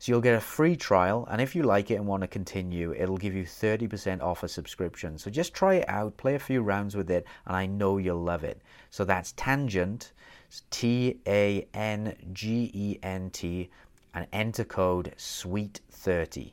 So you'll get a free trial, and if you like it and want to continue, it'll give you 30% off a subscription. So just try it out, play a few rounds with it, and I know you'll love it. So that's Tangent, T A N G E N T, and enter code SWEET30.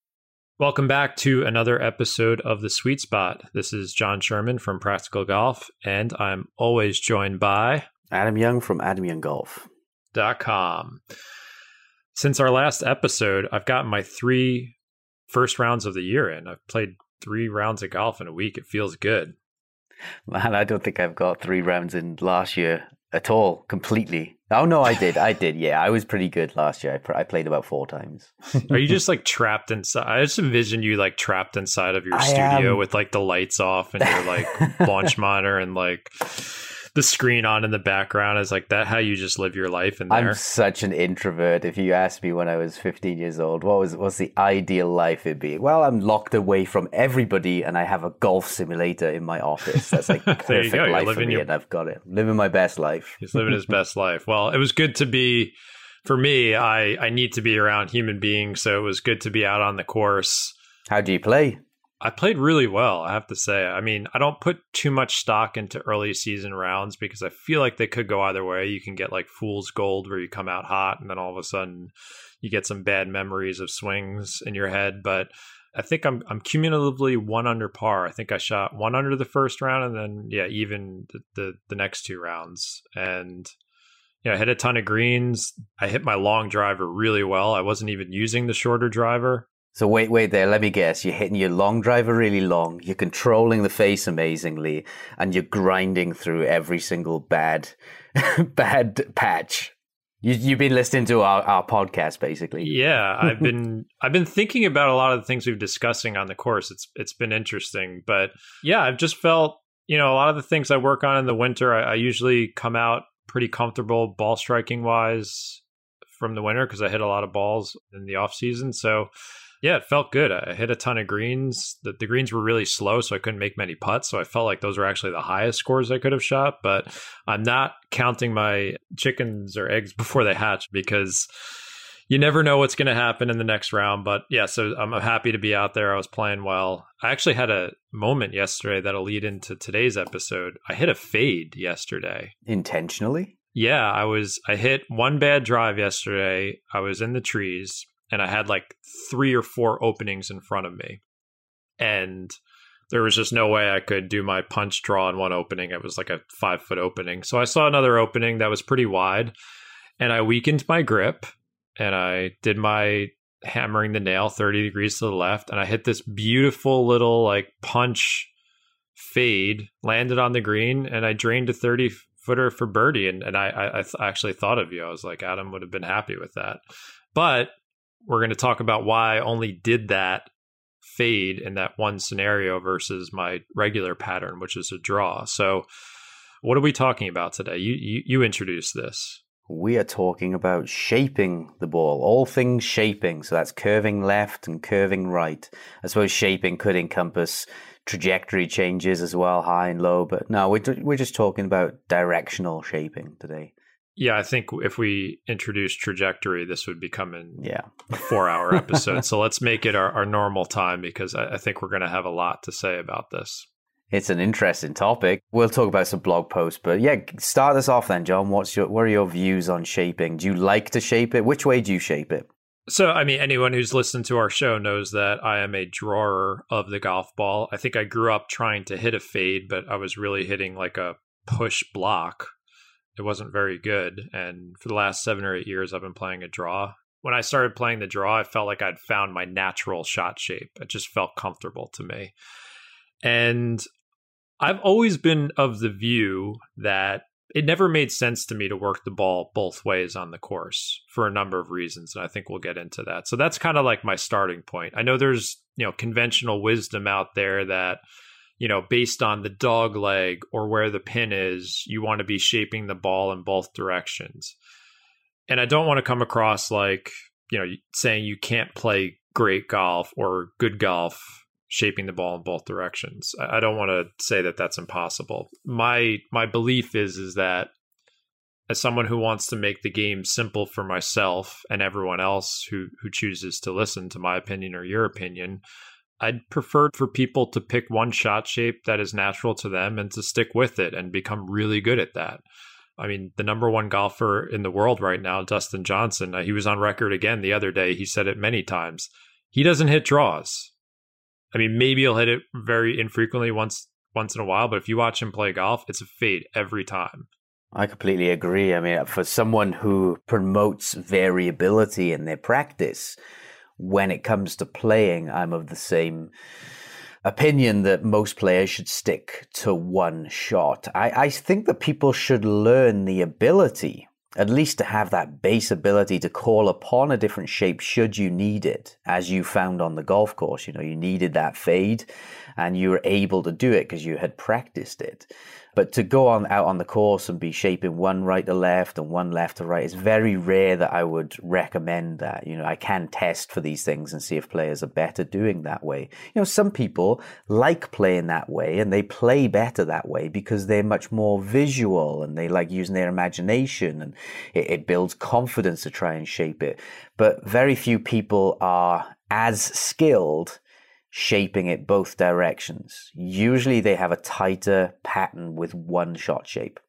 Welcome back to another episode of The Sweet Spot. This is John Sherman from Practical Golf, and I'm always joined by Adam Young from Adam Young Golf. Dot com. Since our last episode, I've gotten my three first rounds of the year in. I've played three rounds of golf in a week. It feels good. Man, I don't think I've got three rounds in last year at all, completely. Oh no, I did. I did. Yeah, I was pretty good last year. I, pr- I played about four times. Are you just like trapped inside? I just envision you like trapped inside of your I studio am... with like the lights off and your like launch monitor and like the screen on in the background is like that how you just live your life in there? i'm such an introvert if you asked me when i was 15 years old. What was what's the ideal life it'd be? Well i'm locked away from everybody and i have a golf simulator in my office. That's like perfect life for me your... and i've got it. Living my best life. He's living his best life. Well it was good to be for me i i need to be around human beings so it was good to be out on the course. How do you play I played really well, I have to say. I mean, I don't put too much stock into early season rounds because I feel like they could go either way. You can get like fool's gold where you come out hot and then all of a sudden you get some bad memories of swings in your head, but I think I'm I'm cumulatively one under par. I think I shot one under the first round and then yeah, even the the, the next two rounds. And yeah, I hit a ton of greens. I hit my long driver really well. I wasn't even using the shorter driver. So wait, wait there. Let me guess. You're hitting your long driver really long. You're controlling the face amazingly, and you're grinding through every single bad, bad patch. You, you've been listening to our, our podcast, basically. Yeah, I've been I've been thinking about a lot of the things we've discussing on the course. It's it's been interesting, but yeah, I've just felt you know a lot of the things I work on in the winter. I, I usually come out pretty comfortable ball striking wise from the winter because I hit a lot of balls in the off season. So yeah, it felt good. I hit a ton of greens. The, the greens were really slow, so I couldn't make many putts. So I felt like those were actually the highest scores I could have shot. But I'm not counting my chickens or eggs before they hatch because you never know what's going to happen in the next round. But yeah, so I'm happy to be out there. I was playing well. I actually had a moment yesterday that'll lead into today's episode. I hit a fade yesterday. Intentionally? Yeah, I was I hit one bad drive yesterday. I was in the trees and I had like three or four openings in front of me. And there was just no way I could do my punch draw in one opening. It was like a five foot opening. So I saw another opening that was pretty wide and I weakened my grip and I did my hammering the nail 30 degrees to the left and I hit this beautiful little like punch fade, landed on the green and I drained a 30 footer for birdie, and and I I, I actually thought of you. I was like, Adam would have been happy with that, but we're going to talk about why I only did that fade in that one scenario versus my regular pattern, which is a draw. So, what are we talking about today? You you, you introduced this. We are talking about shaping the ball, all things shaping. So that's curving left and curving right. I suppose shaping could encompass trajectory changes as well, high and low. But no, we're, we're just talking about directional shaping today. Yeah, I think if we introduce trajectory, this would become an yeah. a four hour episode. so let's make it our, our normal time because I, I think we're going to have a lot to say about this. It's an interesting topic. We'll talk about some blog posts, but yeah, start us off then, John. What's your what are your views on shaping? Do you like to shape it? Which way do you shape it? So, I mean, anyone who's listened to our show knows that I am a drawer of the golf ball. I think I grew up trying to hit a fade, but I was really hitting like a push block. It wasn't very good. And for the last seven or eight years, I've been playing a draw. When I started playing the draw, I felt like I'd found my natural shot shape. It just felt comfortable to me. And I've always been of the view that it never made sense to me to work the ball both ways on the course for a number of reasons and i think we'll get into that so that's kind of like my starting point i know there's you know conventional wisdom out there that you know based on the dog leg or where the pin is you want to be shaping the ball in both directions and i don't want to come across like you know saying you can't play great golf or good golf shaping the ball in both directions. I don't want to say that that's impossible. My my belief is is that as someone who wants to make the game simple for myself and everyone else who who chooses to listen to my opinion or your opinion, I'd prefer for people to pick one shot shape that is natural to them and to stick with it and become really good at that. I mean, the number one golfer in the world right now, Dustin Johnson, uh, he was on record again the other day. He said it many times. He doesn't hit draws I mean, maybe he'll hit it very infrequently once once in a while, but if you watch him play golf, it's a fade every time. I completely agree. I mean, for someone who promotes variability in their practice, when it comes to playing, I'm of the same opinion that most players should stick to one shot. I, I think that people should learn the ability at least to have that base ability to call upon a different shape should you need it, as you found on the golf course. You know, you needed that fade and you were able to do it because you had practiced it. But to go on out on the course and be shaping one right to left and one left to right, it's very rare that I would recommend that. You know, I can test for these things and see if players are better doing that way. You know, some people like playing that way and they play better that way because they're much more visual and they like using their imagination and it, it builds confidence to try and shape it. But very few people are as skilled shaping it both directions. Usually they have a tighter pattern with one shot shape.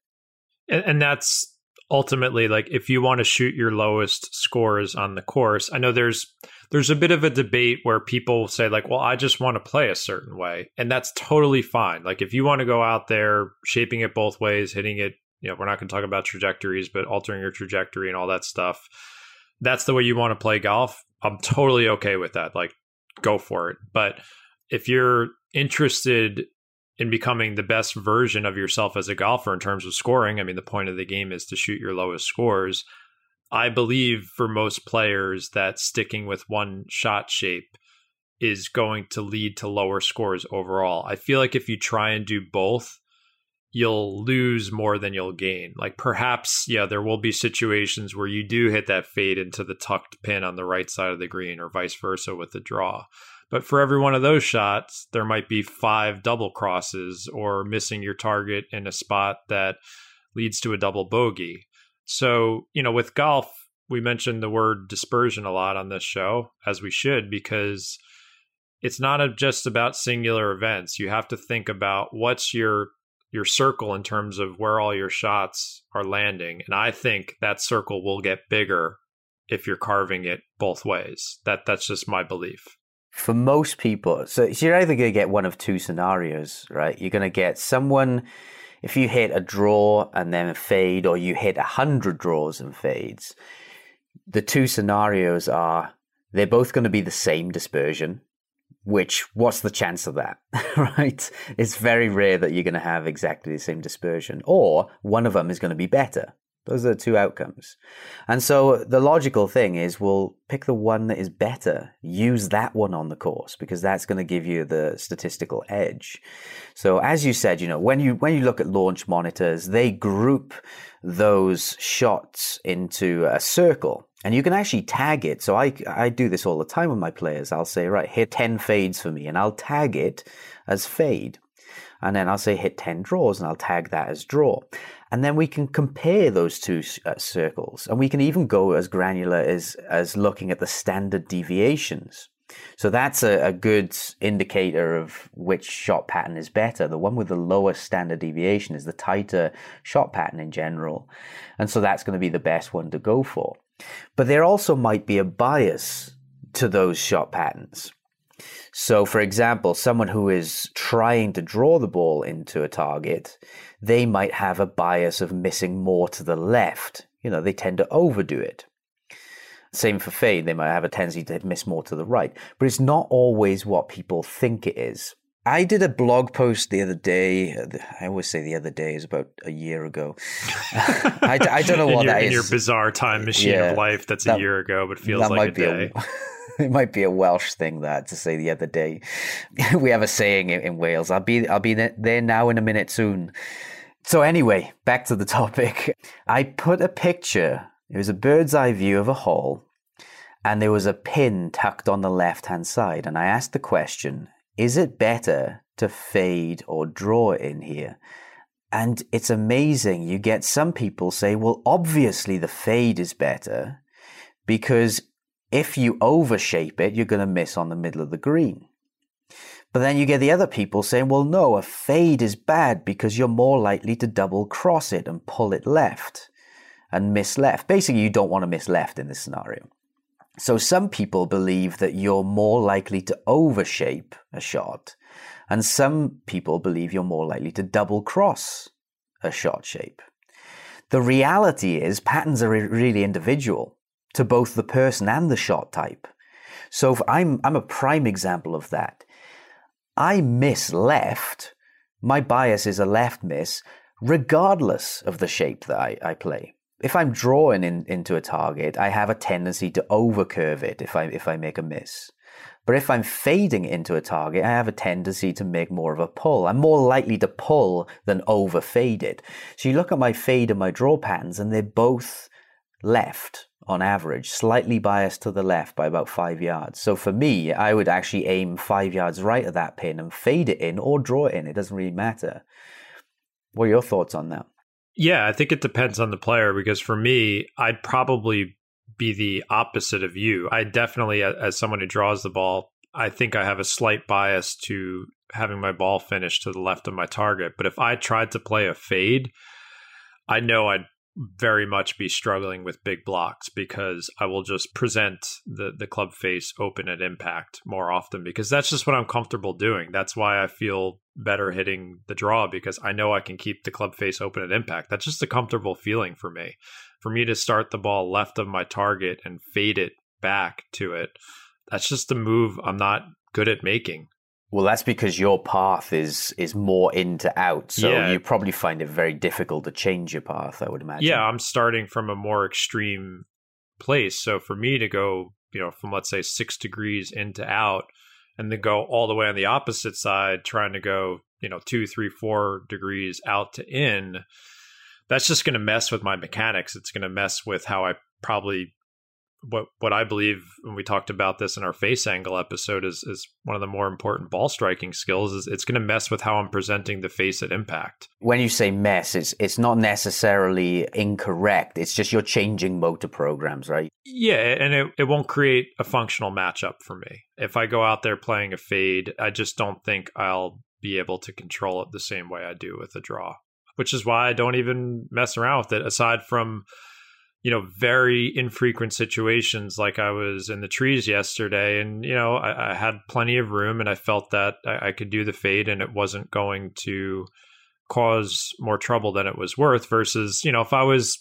And, and that's ultimately like if you want to shoot your lowest scores on the course. I know there's there's a bit of a debate where people say like, "Well, I just want to play a certain way." And that's totally fine. Like if you want to go out there shaping it both ways, hitting it, you know, we're not going to talk about trajectories, but altering your trajectory and all that stuff. That's the way you want to play golf. I'm totally okay with that. Like go for it. But if you're interested in becoming the best version of yourself as a golfer in terms of scoring, I mean, the point of the game is to shoot your lowest scores. I believe for most players that sticking with one shot shape is going to lead to lower scores overall. I feel like if you try and do both, you'll lose more than you'll gain. Like perhaps, yeah, there will be situations where you do hit that fade into the tucked pin on the right side of the green or vice versa with the draw. But for every one of those shots, there might be five double crosses or missing your target in a spot that leads to a double bogey. So, you know, with golf, we mentioned the word dispersion a lot on this show, as we should, because it's not just about singular events. You have to think about what's your your circle in terms of where all your shots are landing. And I think that circle will get bigger if you're carving it both ways. That that's just my belief. For most people, so, you're either going to get one of two scenarios, right? You're going to get someone if you hit a draw and then a fade, or you hit a hundred draws and fades. The two scenarios are they're both going to be the same dispersion which what's the chance of that, right? It's very rare that you're going to have exactly the same dispersion, or one of them is going to be better. Those are the two outcomes. And so the logical thing is we'll pick the one that is better, use that one on the course because that's going to give you the statistical edge. So as you said, you know, when you when you look at launch monitors, they group those shots into a circle and you can actually tag it. So I, I do this all the time with my players. I'll say, right, hit 10 fades for me, and I'll tag it as fade. And then I'll say hit 10 draws, and I'll tag that as draw. And then we can compare those two uh, circles. And we can even go as granular as, as looking at the standard deviations. So that's a, a, good indicator of which shot pattern is better. The one with the lowest standard deviation is the tighter shot pattern in general. And so that's going to be the best one to go for. But there also might be a bias to those shot patterns. So, for example, someone who is trying to draw the ball into a target, they might have a bias of missing more to the left. You know, they tend to overdo it. Same for fade, they might have a tendency to miss more to the right, but it's not always what people think it is. I did a blog post the other day. I always say the other day is about a year ago. I, I, don't know what your, that in your bizarre time machine yeah, of life, that's that, a year ago, but feels like a day. A, it might be a Welsh thing that to say the other day. we have a saying in, in Wales. I'll be I'll be there now in a minute soon. So anyway, back to the topic. I put a picture. It was a bird's eye view of a hall, and there was a pin tucked on the left hand side. And I asked the question: Is it better to fade or draw in here? And it's amazing. You get some people say, well, obviously the fade is better because if you overshape it, you're going to miss on the middle of the green. But then you get the other people saying, well, no, a fade is bad because you're more likely to double cross it and pull it left and miss left. Basically, you don't want to miss left in this scenario. So some people believe that you're more likely to overshape a shot, and some people believe you're more likely to double cross a shot shape. The reality is patterns are really individual to both the person and the shot type. So I'm, I'm a prime example of that. I miss left. My bias is a left miss, regardless of the shape that I, I play. If I'm drawing in, into a target, I have a tendency to overcurve it if I, if I make a miss. But if I'm fading into a target, I have a tendency to make more of a pull. I'm more likely to pull than over fade it. So you look at my fade and my draw patterns, and they're both left on average, slightly biased to the left by about five yards. So for me, I would actually aim five yards right of that pin and fade it in or draw it in. It doesn't really matter. What are your thoughts on that? Yeah, I think it depends on the player because for me, I'd probably be the opposite of you. I definitely, as someone who draws the ball, I think I have a slight bias to having my ball finish to the left of my target. But if I tried to play a fade, I know I'd very much be struggling with big blocks because I will just present the the club face open at impact more often because that's just what I'm comfortable doing. That's why I feel better hitting the draw because I know I can keep the club face open at impact. That's just a comfortable feeling for me. For me to start the ball left of my target and fade it back to it, that's just a move I'm not good at making. Well, that's because your path is is more in to out, so yeah. you probably find it very difficult to change your path. I would imagine. Yeah, I'm starting from a more extreme place, so for me to go, you know, from let's say six degrees into out, and then go all the way on the opposite side, trying to go, you know, two, three, four degrees out to in, that's just going to mess with my mechanics. It's going to mess with how I probably what what I believe when we talked about this in our face angle episode is is one of the more important ball striking skills is it's going to mess with how I'm presenting the face at impact. When you say mess, it's it's not necessarily incorrect. It's just you're changing motor programs, right? Yeah, and it, it won't create a functional matchup for me. If I go out there playing a fade, I just don't think I'll be able to control it the same way I do with a draw. Which is why I don't even mess around with it aside from you know, very infrequent situations like I was in the trees yesterday. And, you know, I, I had plenty of room and I felt that I, I, could do the fade and it wasn't going to cause more trouble than it was worth versus, you know, if I was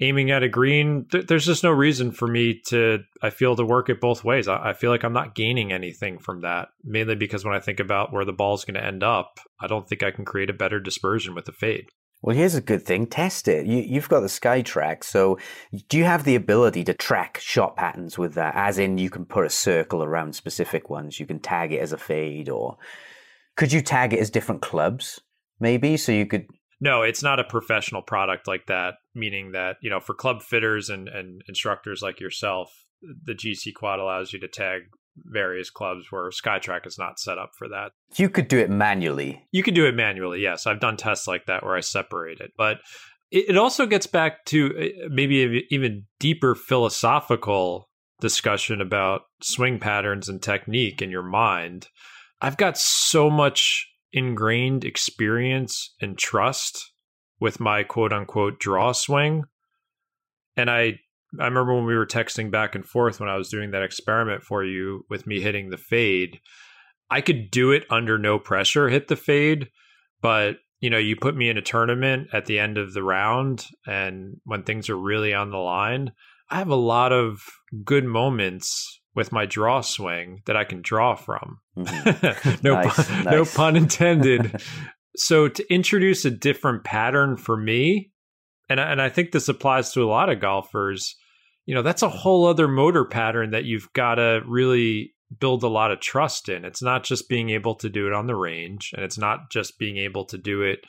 aiming at a green, th- there's just no reason for me to, I feel, to work it both ways. I, I feel like I'm not gaining anything from that, mainly because when I think about where the ball's going to end up, I don't think I can create a better dispersion with the fade. Well, here's a good thing. Test it. You, have got the SkyTrak. So, do you have the ability to track shot patterns with that? As in, you can put a circle around specific ones. You can tag it as a fade, or could you tag it as different clubs? Maybe so you could no, it's not a professional product like that, meaning that, you know, for club fitters and, and instructors like yourself, the GC Quad allows you to tag various clubs where SkyTrak is not set up for that. You could do it manually. You could do it manually, yes. I've done tests like that where I separate it. But it, also gets back to uh, maybe even deeper philosophical discussion about swing patterns and technique in your mind. I've got so much ingrained experience and trust with my quote unquote draw swing. And I I remember when we were texting back and forth when I was doing that experiment for you with me hitting the fade. I could do it under no pressure, hit the fade, but you know, you put me in a tournament at the end of the round and when things are really on the line, I have a lot of good moments with my draw swing that I can draw from. Mm-hmm. no, nice, pun, nice. no pun intended. so to introduce a different pattern for me, and and I think this applies to a lot of golfers. You know, that's a whole other motor pattern that you've got to really build a lot of trust in. It's not just being able to do it on the range, and it's not just being able to do it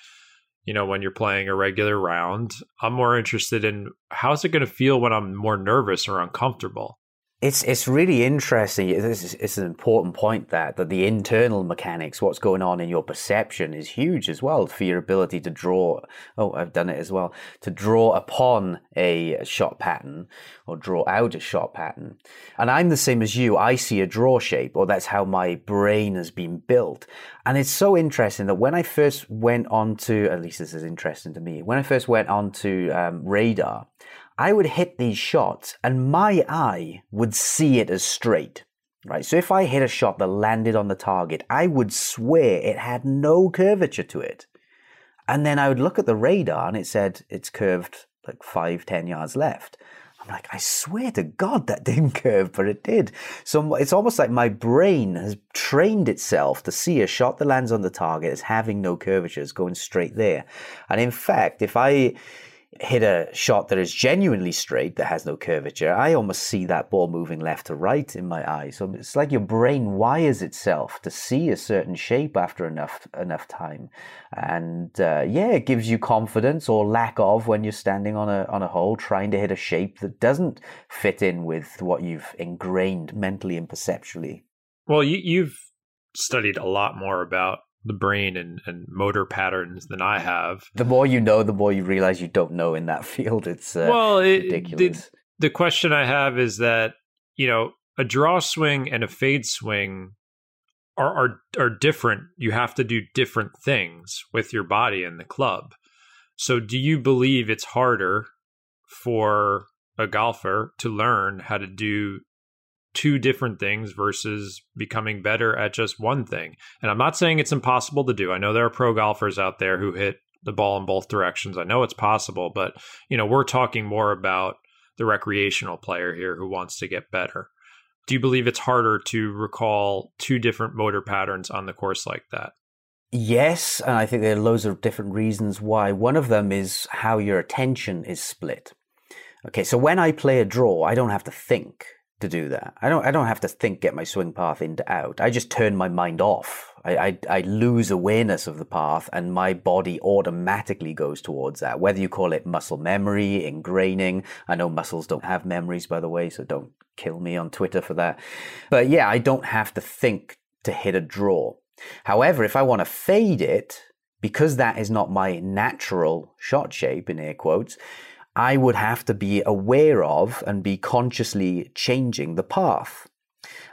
you know, when you're playing a regular round. I'm more interested in how's it going to feel when I'm more nervous or uncomfortable. It's it's really interesting. It's, it's an important point that that the internal mechanics, what's going on in your perception, is huge as well for your ability to draw. Oh, I've done it as well to draw upon a shot pattern or draw out a shot pattern. And I'm the same as you. I see a draw shape, or that's how my brain has been built. And it's so interesting that when I first went on to, at least this is interesting to me, when I first went on to um, radar. I would hit these shots and my eye would see it as straight. Right. So if I hit a shot that landed on the target, I would swear it had no curvature to it. And then I would look at the radar and it said it's curved like five, ten yards left. I'm like, I swear to God that didn't curve, but it did. So it's almost like my brain has trained itself to see a shot that lands on the target as having no curvatures going straight there. And in fact, if I hit a shot that is genuinely straight, that has no curvature, I almost see that ball moving left to right in my eye. So it's like your brain wires itself to see a certain shape after enough enough time, and uh, yeah, it gives you confidence or lack of when you're standing on a on a hole trying to hit a shape that doesn't fit in with what you've ingrained mentally and perceptually. Well, you, you've studied a lot more about the brain and, and motor patterns than I have. The more you know, the more you realize you don't know in that field. It's uh, well, it, ridiculous. The, the question I have is that you know a draw swing and a fade swing are are are different. You have to do different things with your body and the club. So, do you believe it's harder for a golfer to learn how to do two different things versus becoming better at just one thing. And I'm not saying it's impossible to do. I know there are pro golfers out there who hit the ball in both directions. I know it's possible, but you know, we're talking more about the recreational player here who wants to get better. Do you believe it's harder to recall two different motor patterns on the course like that? Yes, and I think there are loads of different reasons why. One of them is how your attention is split. Okay, so when I play a draw, I don't have to think to do that. I don't I don't have to think get my swing path into out. I just turn my mind off. I, I, I lose awareness of the path and my body automatically goes towards that. Whether you call it muscle memory, ingraining. I know muscles don't have memories by the way, so don't kill me on Twitter for that. But yeah, I don't have to think to hit a draw. However, if I want to fade it, because that is not my natural shot shape in air quotes, I would have to be aware of and be consciously changing the path.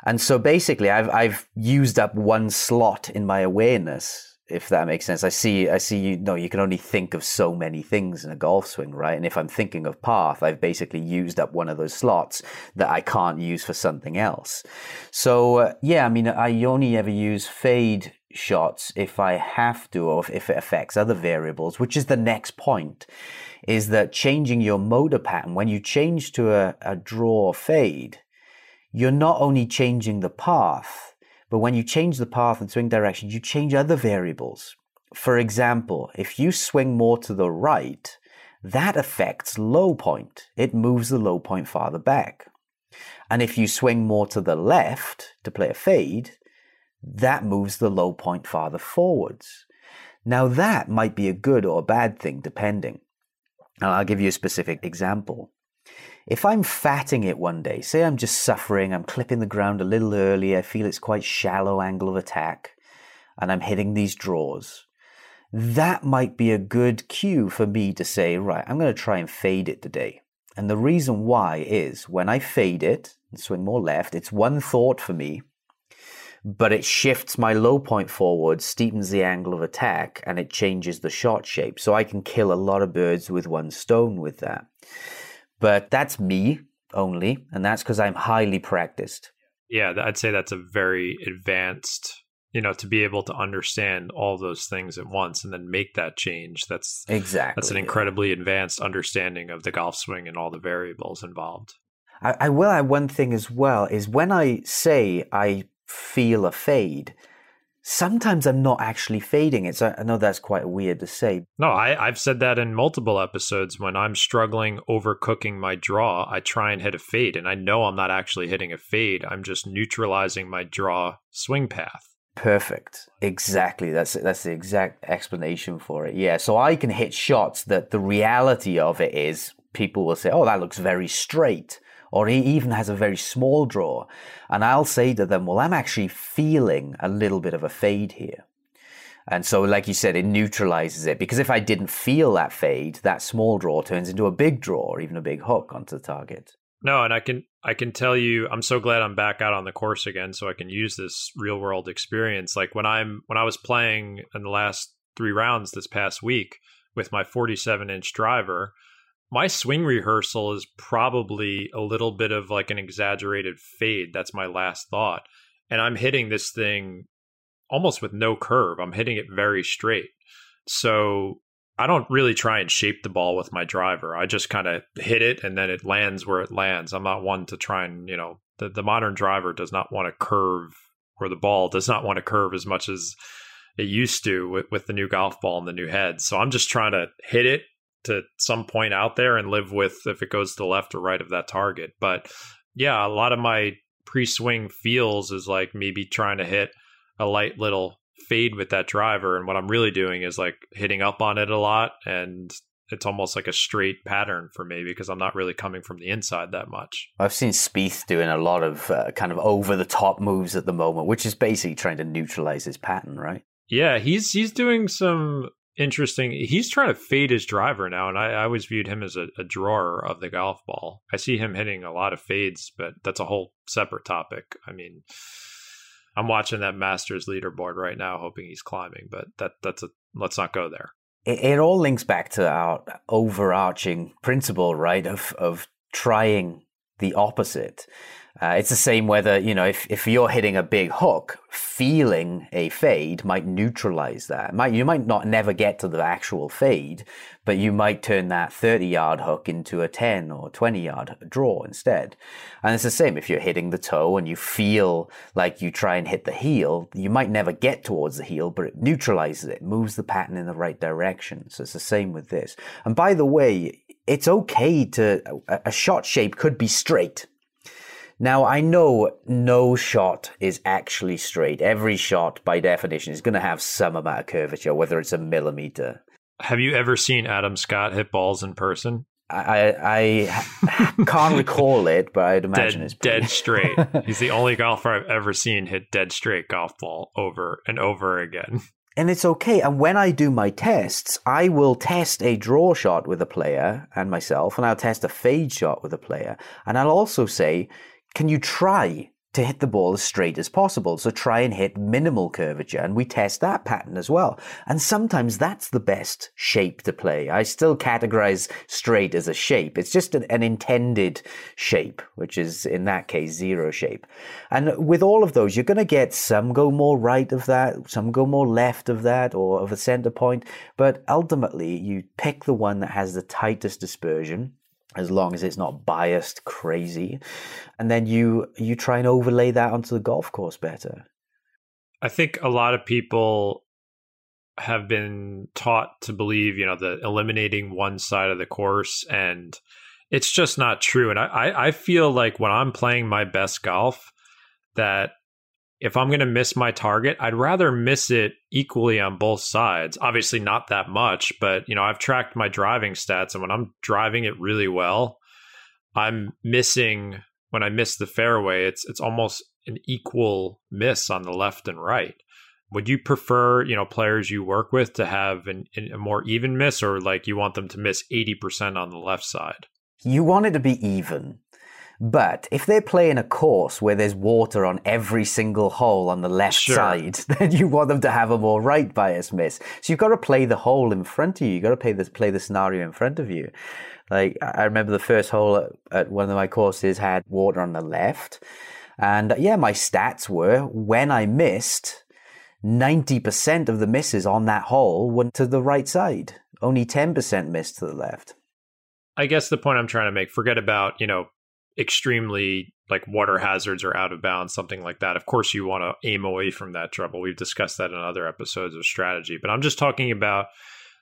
And so basically I've I've used up one slot in my awareness, if that makes sense. I see I see you know you can only think of so many things in a golf swing, right? And if I'm thinking of path, I've basically used up one of those slots that I can't use for something else. So uh, yeah, I mean I only ever use fade shots if I have to or if it affects other variables, which is the next point, is that changing your motor pattern, when you change to a, a draw fade, you're not only changing the path, but when you change the path and swing direction, you change other variables. For example, if you swing more to the right, that affects low point. It moves the low point farther back. And if you swing more to the left to play a fade, that moves the low point farther forwards. Now, that might be a good or a bad thing, depending. I'll give you a specific example. If I'm fatting it one day, say I'm just suffering, I'm clipping the ground a little early, I feel it's quite shallow angle of attack, and I'm hitting these draws, that might be a good cue for me to say, right, I'm going to try and fade it today. And the reason why is when I fade it and swing more left, it's one thought for me, but it shifts my low point forward, steepens the angle of attack, and it changes the shot shape. So I can kill a lot of birds with one stone with that. But that's me only, and that's because I'm highly practiced. Yeah, I'd say that's a very advanced you know to be able to understand all those things at once and then make that change that's exactly that's an incredibly advanced understanding of the golf swing and all the variables involved I, I will add one thing as well is when i say i feel a fade sometimes i'm not actually fading it so i know that's quite weird to say no I, i've said that in multiple episodes when i'm struggling overcooking my draw i try and hit a fade and i know i'm not actually hitting a fade i'm just neutralizing my draw swing path Perfect. Exactly. That's that's the exact explanation for it. Yeah. So I can hit shots that the reality of it is people will say, "Oh, that looks very straight," or he even has a very small draw, and I'll say to them, "Well, I'm actually feeling a little bit of a fade here." And so, like you said, it neutralizes it because if I didn't feel that fade, that small draw turns into a big draw or even a big hook onto the target. No, and I can I can tell you I'm so glad I'm back out on the course again so I can use this real world experience. Like when I'm when I was playing in the last 3 rounds this past week with my 47 inch driver, my swing rehearsal is probably a little bit of like an exaggerated fade. That's my last thought. And I'm hitting this thing almost with no curve. I'm hitting it very straight. So I don't really try and shape the ball with my driver. I just kind of hit it and then it lands where it lands. I'm not one to try and, you know, the, the modern driver does not want to curve or the ball does not want to curve as much as it used to with, with the new golf ball and the new head. So I'm just trying to hit it to some point out there and live with if it goes to the left or right of that target. But yeah, a lot of my pre swing feels is like maybe trying to hit a light little fade with that driver. And what I'm really doing is like hitting up on it a lot. And it's almost like a straight pattern for me because I'm not really coming from the inside that much. I've seen Spieth doing a lot of uh, kind of over the top moves at the moment, which is basically trying to neutralize his pattern, right? Yeah, he's he's doing some interesting. He's trying to fade his driver now, and I, I always viewed him as a, a, drawer of the golf ball. I see him hitting a lot of fades, but that's a whole separate topic. I mean, I'm watching that Masters leaderboard right now, hoping he's climbing. But that that's a let's not go there. It, it all links back to our overarching principle, right? Of of trying the opposite. Uh, it's the same whether, you know, if, if you're hitting a big hook, feeling a fade might neutralize that. Might, you might not never get to the actual fade, but you might turn that 30 yard hook into a 10 or 20 yard draw instead. And it's the same if you're hitting the toe and you feel like you try and hit the heel, you might never get towards the heel, but it neutralizes it, moves the pattern in the right direction. So it's the same with this. And by the way, it's okay to, a shot shape could be straight now, I know no shot is actually straight. Every shot, by definition, is going to have some amount of curvature, whether it's a millimeter. Have you ever seen Adam Scott hit balls in person? I, I can't recall it, but I'd imagine dead, it's pretty... dead straight. He's the only golfer I've ever seen hit dead straight golf ball over and over again. And it's okay. And when I do my tests, I will test a draw shot with a player and myself, and I'll test a fade shot with a player. And I'll also say, can you try to hit the ball as straight as possible. So try and hit minimal curvature. And we test that pattern as well. And sometimes that's the best shape to play. I still categorize straight as a shape. It's just an, an intended shape, which is in that case zero shape. And with all of those, you're going to get some go more right of that, some go more left of that or of a center point. But ultimately, you pick the one that has the tightest dispersion as long as it's not biased crazy. And then you you try and overlay that onto the golf course better. I think a lot of people have been taught to believe you know the eliminating one side of the course and it's just not true. And i i feel like when i'm playing my best golf that if I'm going to miss my target, I'd rather miss it equally on both sides. Obviously, not that much, but you know, I've tracked my driving stats, and when I'm driving it really well, I'm missing when I miss the fairway. It's it's almost an equal miss on the left and right. Would you prefer, you know, players you work with to have an, a more even miss, or like you want them to miss eighty percent on the left side? You want it to be even. But if they're playing a course where there's water on every single hole on the left sure. side, then you want them to have a more right bias miss. So you've got to play the hole in front of you. You've got to play this, play the scenario in front of you. Like I remember the first hole at, at one of my courses had water on the left. And uh, yeah, my stats were when I missed, 90% of the misses on that hole went to the right side. Only 10% missed to the left. I guess the point I'm trying to make, forget about, you know, extremely like water hazards or out of bounds, something like that. Of course, you want to aim away from that trouble. We've discussed that in other episodes of strategy, but I'm just talking about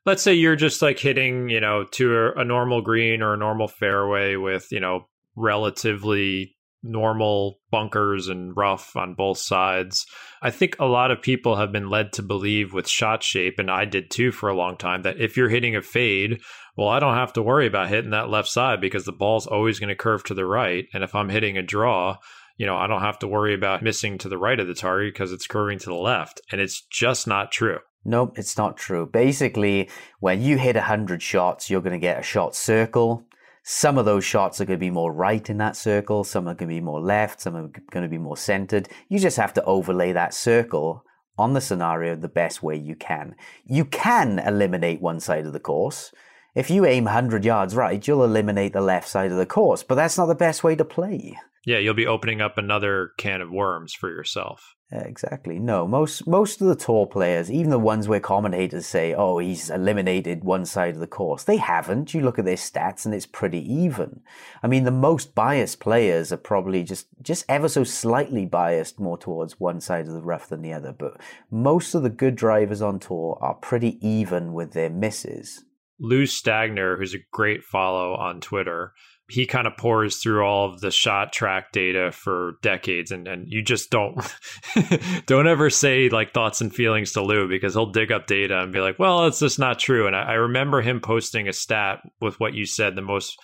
let's say you're just like hitting, you know, to a, normal green or a normal fairway with, you know, relatively normal bunkers and rough on both sides. I think a lot of people have been led to believe with shot shape, and I did too for a long time, that if you're hitting a fade, well, I don't have to worry about hitting that left side because the ball's always going to curve to the right. And if I'm hitting a draw, you know, I don't have to worry about missing to the right of the target because it's curving to the left. And it's just not true. Nope, it's not true. Basically, when you hit 100 shots, you're going to get a shot circle some of those shots are going to be more right in that circle, some are going to be more left, some are going to be more centered. You just have to overlay that circle on the scenario the best way you can. You can eliminate one side of the course. If you aim 100 yards right, you'll eliminate the left side of the course, but that's not the best way to play. Yeah, you'll be opening up another can of worms for yourself. Exactly. No, most most of the tour players, even the ones where commentators say, "Oh, he's eliminated one side of the course," they haven't. You look at their stats, and it's pretty even. I mean, the most biased players are probably just just ever so slightly biased more towards one side of the rough than the other. But most of the good drivers on tour are pretty even with their misses. Lou Stagner, who's a great follow on Twitter, he kind of pours through all of the shot track data for decades and, and you just don't don't ever say like thoughts and feelings to Lou because he'll dig up data and be like, well, it's just not true. And I, I remember him posting a stat with what you said, the most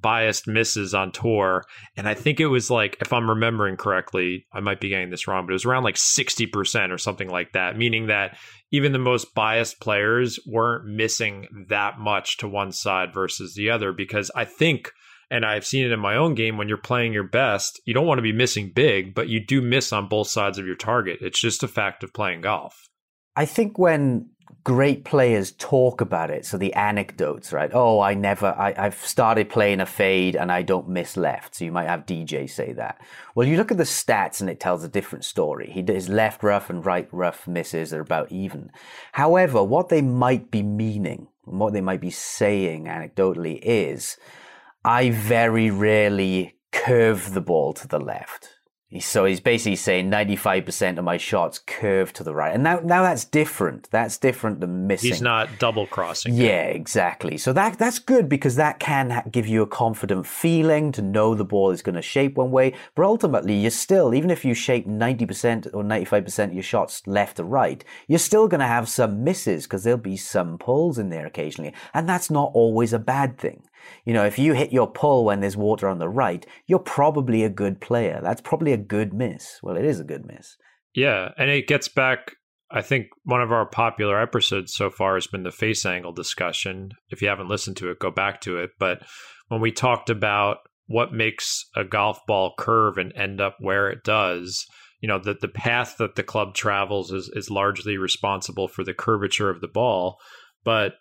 biased misses on tour. And I think it was like, if I'm remembering correctly, I might be getting this wrong, but it was around like 60% or something like that, meaning that even the most biased players weren't missing that much to one side versus the other. Because I think and I've seen it in my own game when you're playing your best, you don't want to be missing big, but you do miss on both sides of your target. It's just a fact of playing golf. I think when great players talk about it, so the anecdotes, right? Oh, I never, I, have started playing a fade and I don't miss left. So you might have DJ say that. Well, you look at the stats and it tells a different story. He his left rough and right rough misses are about even. However, what they might be meaning, what they might be saying anecdotally is, I very rarely curve the ball to the left. So he's basically saying 95% of my shots curve to the right. And now, now that's different. That's different than missing. He's not double crossing. Yeah, exactly. So that, that's good because that can give you a confident feeling to know the ball is going to shape one way. But ultimately, you're still, even if you shape 90% or 95% of your shots left to right, you're still going to have some misses because there'll be some pulls in there occasionally. And that's not always a bad thing. You know, if you hit your pull when there's water on the right, you're probably a good player. That's probably a good miss. Well, it is a good miss. Yeah. And it gets back, I think one of our popular episodes so far has been the face angle discussion. If you haven't listened to it, go back to it. But when we talked about what makes a golf ball curve and end up where it does. You know, that the path that the club travels is, is largely responsible for the curvature of the ball. But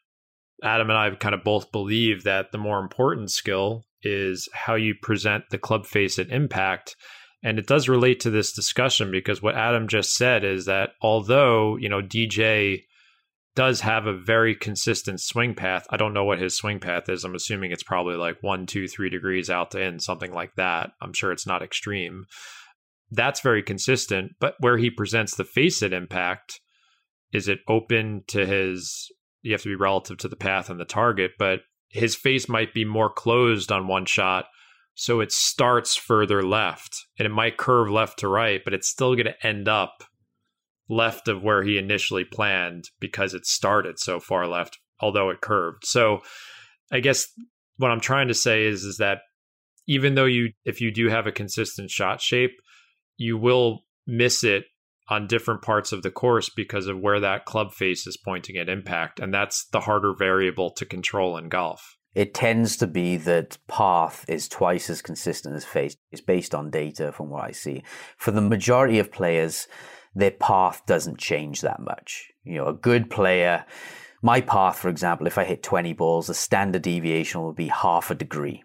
Adam and I kind of both believe that the more important skill is how you present the club face at impact. And it does relate to this discussion because what Adam just said is that although, you know, DJ does have a very consistent swing path. I don't know what his swing path is. I'm assuming it's probably like one, two, three degrees out to in, something like that. I'm sure it's not extreme. That's very consistent. But where he presents the face at impact, is it open to his? You have to be relative to the path and the target, but his face might be more closed on one shot. So it starts further left and it might curve left to right, but it's still going to end up left of where he initially planned because it started so far left, although it curved. So I guess what I'm trying to say is is that even though you if you do have a consistent shot shape, you will miss it on different parts of the course because of where that club face is pointing at impact. And that's the harder variable to control in golf. It tends to be that path is twice as consistent as face. It's based on data from what I see. For the majority of players, their path doesn't change that much. You know, a good player, my path, for example, if I hit 20 balls, the standard deviation will be half a degree.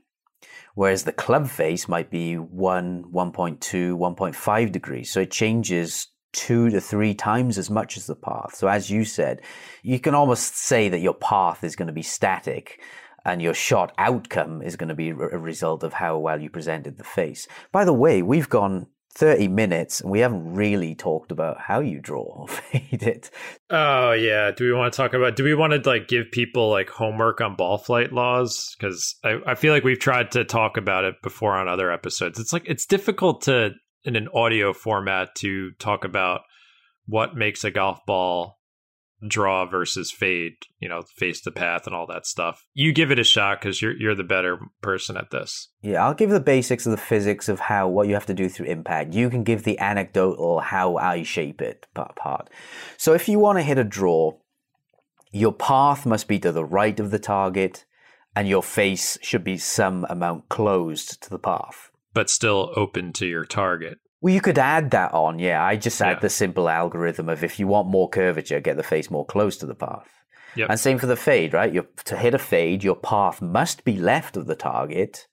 Whereas the club face might be 1, 1.2, 1.5 degrees. So it changes two to three times as much as the path. So as you said, you can almost say that your path is going to be static and your shot outcome is going to be a result of how well you presented the face. By the way, we've gone 30 minutes and we haven't really talked about how you draw or fade it. Oh yeah. Do we want to talk about do we want to like give people like homework on ball flight laws? Because I, I feel like we've tried to talk about it before on other episodes. It's like it's difficult to in an audio format to talk about what makes a golf ball draw versus fade, you know, face the path and all that stuff. You give it a shot because you're you're the better person at this. Yeah, I'll give the basics of the physics of how what you have to do through impact. You can give the anecdotal how I shape it part. So if you want to hit a draw, your path must be to the right of the target, and your face should be some amount closed to the path, but still open to your target. Well, you could add that on, yeah. I just add yeah. the simple algorithm of if you want more curvature, get the face more close to the path. Yep. And same for the fade, right? You're, to hit a fade, your path must be left of the target,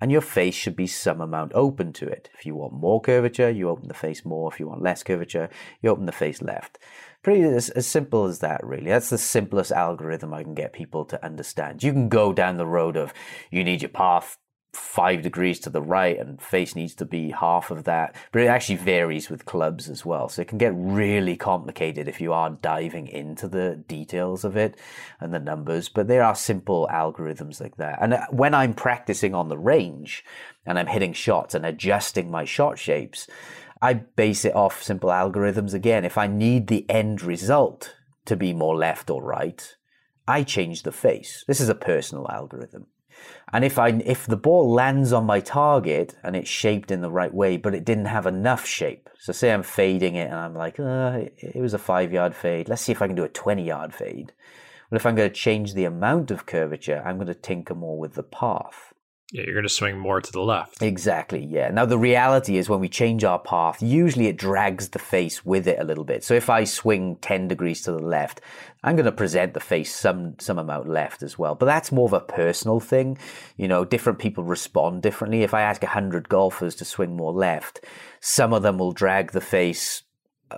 and your face should be some amount open to it. If you want more curvature, you open the face more. If you want less curvature, you open the face left. Pretty as, as simple as that, really. That's the simplest algorithm I can get people to understand. You can go down the road of you need your path five degrees to the right and face needs to be half of that. But it actually varies with clubs as well. So it can get really complicated if you are diving into the details of it and the numbers. But there are simple algorithms like that. And uh, when I'm practicing on the range and I'm hitting shots and adjusting my shot shapes, I base it off simple algorithms again. If I need the end result to be more left or right, I change the face. This is a personal algorithm. And if I if the ball lands on my target and it's shaped in the right way, but it didn't have enough shape. So say I'm fading it and I'm like, uh, it was a five yard fade. Let's see if I can do a 20 yard fade. Well, if I'm going to change the amount of curvature, I'm going to tinker more with the path. Yeah, you're going to swing more to the left. Exactly, yeah. Now, the reality is when we change our path, usually it drags the face with it a little bit. So if I swing 10 degrees to the left, I'm going to present the face some, some amount left as well. But that's more of a personal thing. You know, different people respond differently. If I ask 100 golfers to swing more left, some of them will drag the face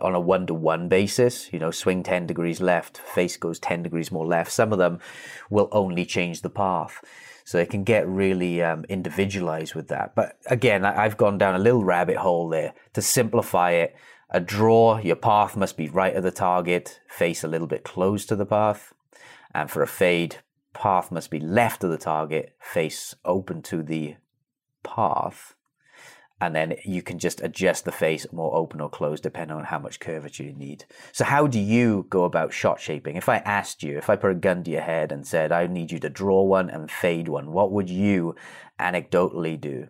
on a one to one basis, you know, swing 10 degrees left, face goes 10 degrees more left. Some of them will only change the path. So it can get really um, individualized with that. But again, I've gone down a little rabbit hole there to simplify it. A draw, your path must be right at the target, face a little bit close to the path. And for a fade, path must be left of the target, face open to the path and then you can just adjust the face more open or closed depending on how much curvature you need. So how do you go about shot shaping? If I asked you, if I put a gun to your head and said, I need you to draw one and fade one, what would you anecdotally do?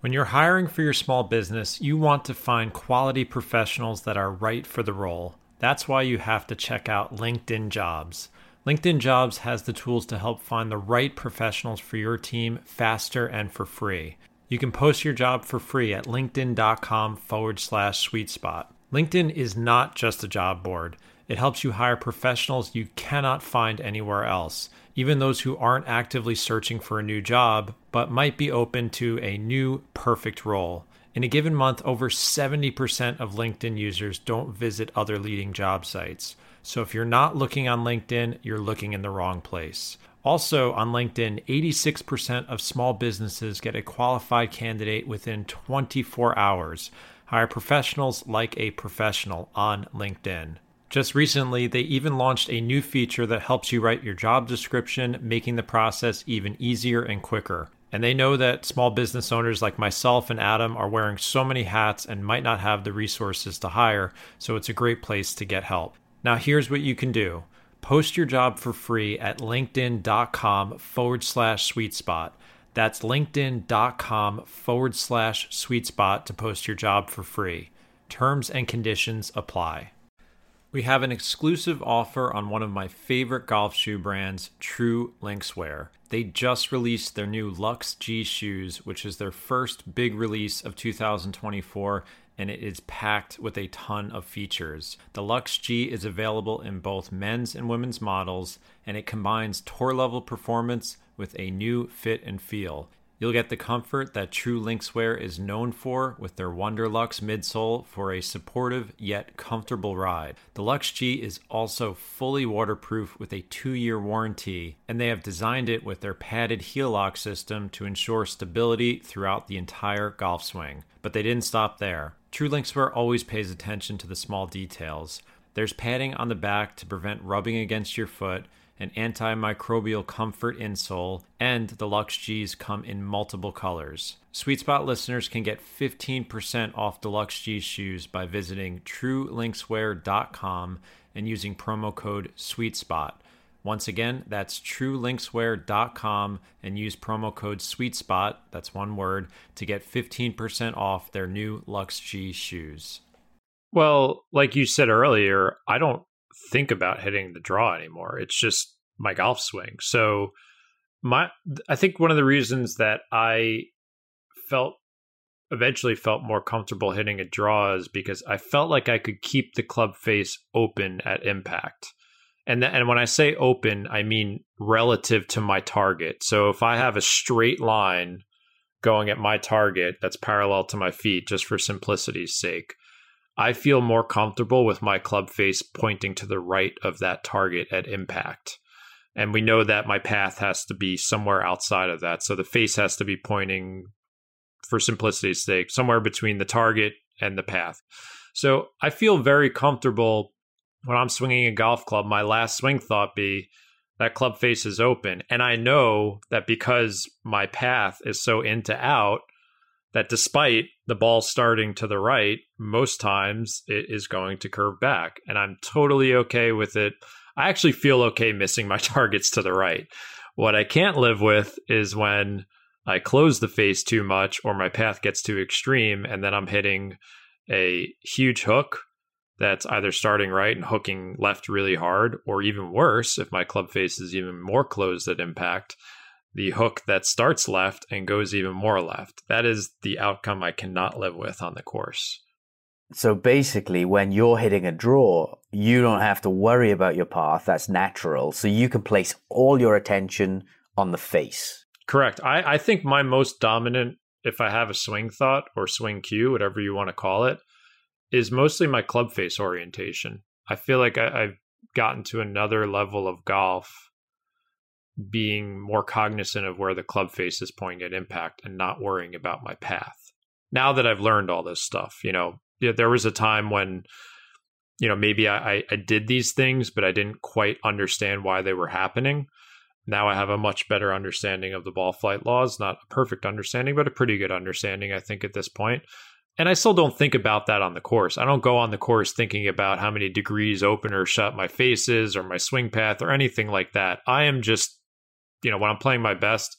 When you're hiring for your small business, you want to find quality professionals that are right for the role. That's why you have to check out LinkedIn Jobs. LinkedIn Jobs has the tools to help find the right professionals for your team faster and for free. You can post your job for free at linkedin.com forward slash sweet spot. LinkedIn is not just a job board. It helps you hire professionals you cannot find anywhere else, even those who aren't actively searching for a new job, but might be open to a new perfect role. In a given month, over 70% of LinkedIn users don't visit other leading job sites. So if you're not looking on LinkedIn, you're looking in the wrong place. Also, on LinkedIn, 86% of small businesses get a qualified candidate within 24 hours. Hire professionals like a professional on LinkedIn. Just recently, they even launched a new feature that helps you write your job description, making the process even easier and quicker. And they know that small business owners like myself and Adam are wearing so many hats and might not have the resources to hire, so it's a great place to get help. Now, here's what you can do Post your job for free at linkedin.com forward slash sweet spot. That's linkedin.com forward slash sweet spot to post your job for free. Terms and conditions apply. We have an exclusive offer on one of my favorite golf shoe brands, True Linkswear. They just released their new Lux G shoes, which is their first big release of 2024 and it is packed with a ton of features. The Lux G is available in both men's and women's models, and it combines tour level performance with a new fit and feel. You'll get the comfort that True Linkswear is known for with their Wonderlux midsole for a supportive yet comfortable ride. The Lux G is also fully waterproof with a two year warranty, and they have designed it with their padded heel lock system to ensure stability throughout the entire golf swing. But they didn't stop there. True Linkswear always pays attention to the small details. There's padding on the back to prevent rubbing against your foot, an antimicrobial comfort insole, and the Lux G's come in multiple colors. Sweet Spot listeners can get 15% off the Lux G shoes by visiting truelinkswear.com and using promo code SweetSpot. Once again, that's truelinkswear.com and use promo code SweetSpot, that's one word, to get 15% off their new Lux G shoes. Well, like you said earlier, I don't think about hitting the draw anymore. It's just my golf swing. So my I think one of the reasons that I felt eventually felt more comfortable hitting a draw is because I felt like I could keep the club face open at impact. And th- and when I say open, I mean relative to my target. So if I have a straight line going at my target that's parallel to my feet just for simplicity's sake, I feel more comfortable with my club face pointing to the right of that target at impact. And we know that my path has to be somewhere outside of that. So the face has to be pointing, for simplicity's sake, somewhere between the target and the path. So I feel very comfortable when I'm swinging a golf club, my last swing thought be that club face is open. And I know that because my path is so into out, that despite the ball starting to the right, most times it is going to curve back. And I'm totally okay with it. I actually feel okay missing my targets to the right. What I can't live with is when I close the face too much or my path gets too extreme and then I'm hitting a huge hook that's either starting right and hooking left really hard, or even worse, if my club face is even more closed at impact, the hook that starts left and goes even more left. That is the outcome I cannot live with on the course. So basically, when you're hitting a draw, you don't have to worry about your path. That's natural. So you can place all your attention on the face. Correct. I, I think my most dominant, if I have a swing thought or swing cue, whatever you want to call it, is mostly my club face orientation. I feel like I, I've gotten to another level of golf being more cognizant of where the club face is pointing at impact and not worrying about my path. Now that I've learned all this stuff, you know, there was a time when, you know, maybe I, I did these things, but I didn't quite understand why they were happening. Now I have a much better understanding of the ball flight laws, not a perfect understanding, but a pretty good understanding, I think, at this point and I still don't think about that on the course. I don't go on the course thinking about how many degrees open or shut my face is or my swing path or anything like that. I am just, you know, when I'm playing my best,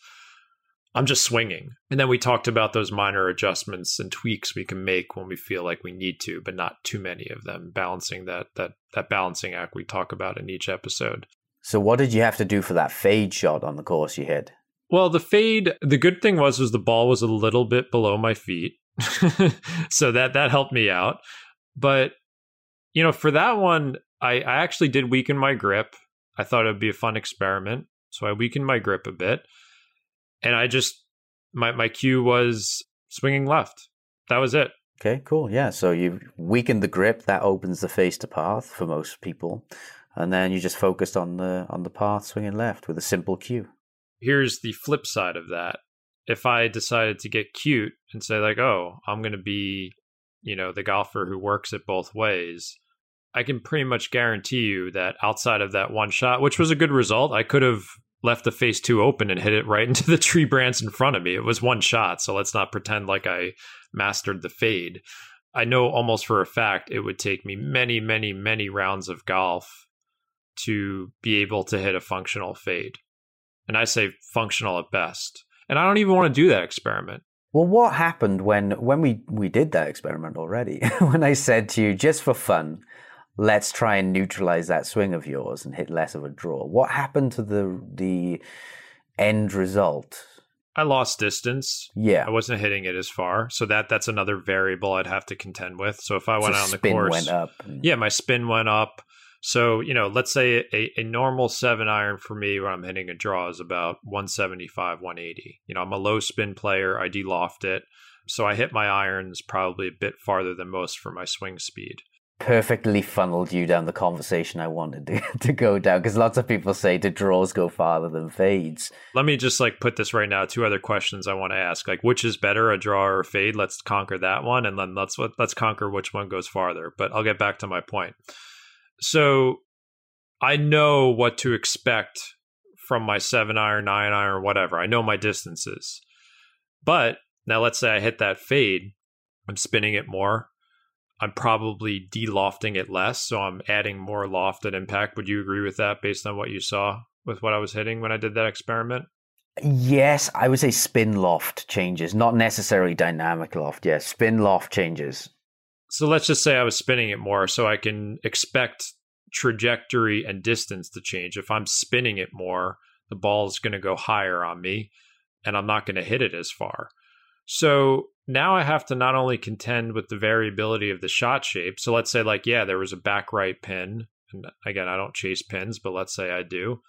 I'm just swinging. And then we talked about those minor adjustments and tweaks we can make when we feel like we need to, but not too many of them, balancing that that that balancing act we talk about in each episode. So what did you have to do for that fade shot on the course you hit? Well, the fade, the good thing was was the ball was a little bit below my feet. so that that helped me out. But you know, for that one, I, I actually did weaken my grip. I thought it would be a fun experiment. So I weakened my grip a bit. And I just my my cue was swinging left. That was it. Okay, cool. Yeah, so you weakened the grip. That opens the face to path for most people, and then you just focused on the on the path swinging left with a simple cue. Here's the flip side of that. If I decided to get cute and say like, "Oh, I'm going to be, you know, the golfer who works it both ways," I can pretty much guarantee you that outside of that one shot, which was a good result, I could have left the face two open and hit it right into the tree branch in front of me. It was one shot, so let's not pretend like I mastered the fade. I know almost for a fact it would take me many, many, many rounds of golf to be able to hit a functional fade. And I say functional at best. And I don't even want to do that experiment. Well, what happened when when we we did that experiment already? when I said to you, just for fun, let's try and neutralize that swing of yours and hit less of a draw. What happened to the the end result? I lost distance. Yeah, I wasn't hitting it as far, so that that's another variable I'd have to contend with. So if I went so out on the course, went up. Yeah, my spin went up. So you know, let's say a, a normal seven iron for me when I'm hitting a draw is about 175, 180. You know, I'm a low spin player. I de-loft it, so I hit my irons probably a bit farther than most for my swing speed perfectly funneled you down the conversation I wanted to, to go down because lots of people say do draws go farther than fades. Let me just like put this right now. Two other questions I want to ask: like, which is better, a draw or a fade? Let's conquer that one, and then let's what let's conquer which one goes farther. But I'll get back to my point. So I know what to expect from my seven iron, nine iron, whatever. I know my distances, but now let's say I hit that fade. I'm spinning it more I'm probably de-lofting it less, so I'm adding more loft and impact. Would you agree with that based on what you saw with what I was hitting when I did that experiment? Yes, I would say spin loft changes, not necessarily dynamic loft. Yes, spin loft changes. So let's just say I was spinning it more, so I can expect trajectory and distance to change. If I'm spinning it more, the ball is going to go higher on me, and I'm not going to hit it as far. So now I have to not only contend with the variability of the shot shape. So let's say, like, yeah, there was a back right pin. And again, I don't chase pins, but let's say I do.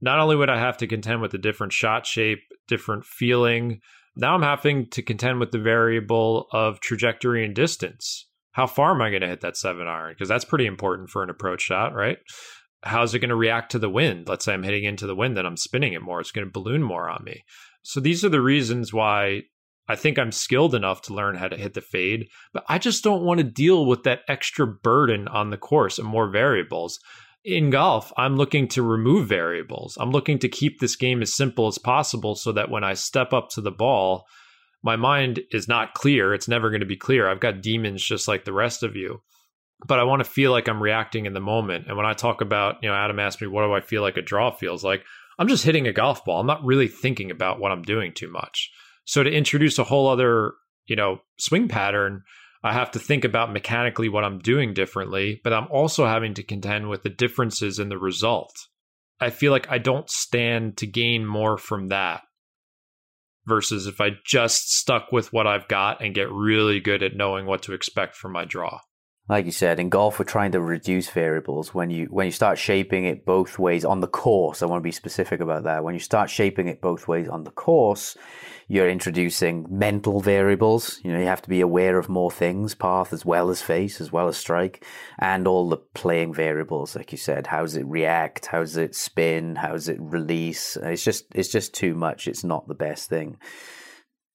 Not only would I have to contend with the different shot shape, different feeling, now I'm having to contend with the variable of trajectory and distance. How far am I going to hit that seven iron? Because that's pretty important for an approach shot, right? How's it going to react to the wind? Let's say I'm hitting into the wind, then I'm spinning it more. It's going to balloon more on me. So these are the reasons why I think I'm skilled enough to learn how to hit the fade, but I just don't want to deal with that extra burden on the course and more variables. In golf, I'm looking to remove variables. I'm looking to keep this game as simple as possible so that when I step up to the ball, my mind is not clear. It's never going to be clear. I've got demons just like the rest of you. But I want to feel like I'm reacting in the moment. And when I talk about, you know, Adam asked me, what do I feel like a draw feels like? I'm just hitting a golf ball. I'm not really thinking about what I'm doing too much. So to introduce a whole other, you know, swing pattern, I have to think about mechanically what I'm doing differently, but I'm also having to contend with the differences in the result. I feel like I don't stand to gain more from that versus if I just stuck with what I've got and get really good at knowing what to expect from my draw like you said, in golf, we're trying to reduce variables. When you when you start shaping it both ways on the course, I want to be specific about that. When you start shaping it both ways on the course, you're introducing mental variables. You know, you have to be aware of more things, path as well as face, as well as strike, and all the playing variables, like you said. How does it react? How does it spin? How does it release? It's just it's just too much. It's not the best thing.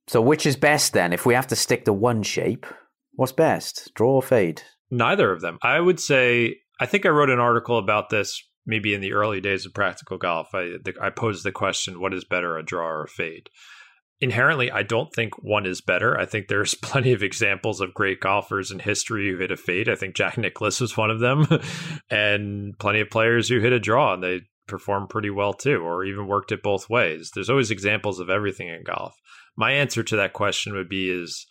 So, which is best then? If we have to stick to one shape, what's best? Draw or fade? Neither of them. I would say, I think I wrote an article about this maybe in the early days of practical golf. I, the, I posed the question what is better, a draw or a fade? Inherently, I don't think one is better. I think there's plenty of examples of great golfers in history who hit a fade. I think Jack Nicklaus was one of them, and plenty of players who hit a draw and they performed pretty well too, or even worked it both ways. There's always examples of everything in golf. My answer to that question would be is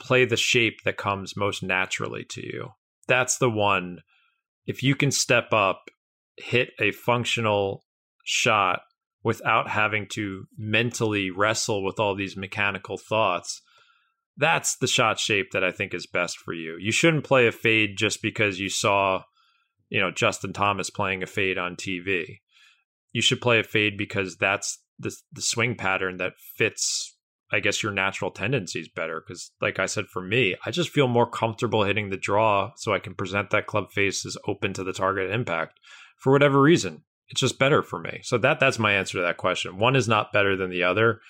play the shape that comes most naturally to you. That's the one. If you can step up, hit a functional shot without having to mentally wrestle with all these mechanical thoughts. That's the shot shape that I think is best for you. You shouldn't play a fade just because you saw, you know, Justin Thomas playing a fade on TV. You should play a fade because that's the the swing pattern that fits I guess your natural tendencies better because, like I said, for me, I just feel more comfortable hitting the draw so I can present that club face as open to the target impact for whatever reason. It's just better for me. So that that's my answer to that question. One is not better than the other.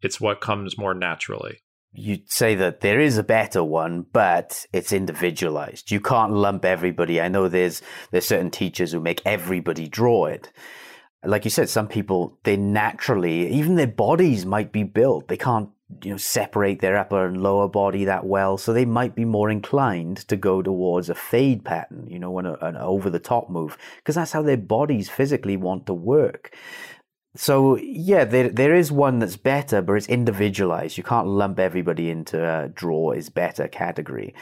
It's what comes more naturally. You'd say that there is a better one, but it's individualized. You can't lump everybody. I know there's there's certain teachers who make everybody draw it like you said, some people, they naturally, even their bodies might be built. They can't, you know, separate their upper and lower body that well. So they might be more inclined to go towards a fade pattern, you know, an, an over the top move, because that's how their bodies physically want to work. So yeah, there there is one that's better, but it's individualized. You can't lump everybody into a draw is better category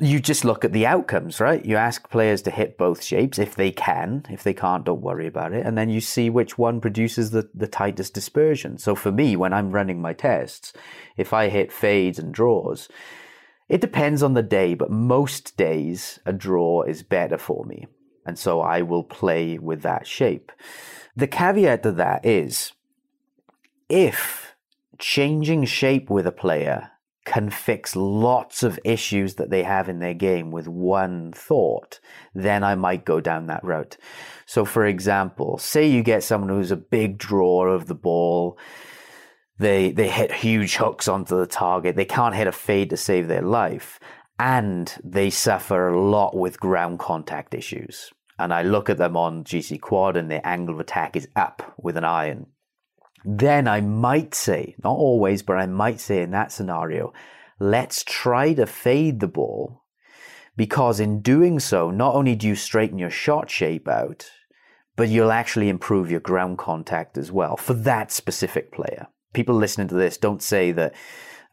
you just look at the outcomes, right? You ask players to hit both shapes if they can. If they can't, don't worry about it. And then you see which one produces the, the tightest dispersion. So for me, when I'm running my tests, if I hit fades and draws, it depends on the day, but most days a draw is better for me. And so I will play with that shape. The caveat to that is if changing shape with a player can fix lots of issues that they have in their game with one thought, then I might go down that route. So, for example, say you get someone who's a big drawer of the ball. They, they hit huge hooks onto the target. They can't hit a fade to save their life. And they suffer a lot with ground contact issues. And I look at them on GC Quad and their angle of attack is up with an iron then I might say, not always, but I might say in that scenario, let's try to fade the ball because in doing so, not only do you straighten your shot shape out, but you'll actually improve your ground contact as well for that specific player. People listening to this don't say that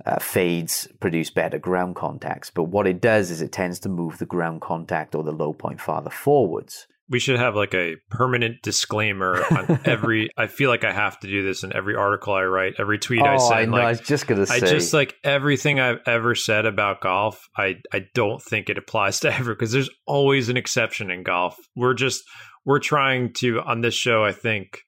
uh, fades produce better ground contacts, but what it does is it tends to move the ground contact or the low point farther forwards we should have like a permanent disclaimer on every i feel like i have to do this in every article i write every tweet oh, i send I, know, like, I was just gonna say i just like everything i've ever said about golf i i don't think it applies to ever because there's always an exception in golf. We're just we're trying to on this show i think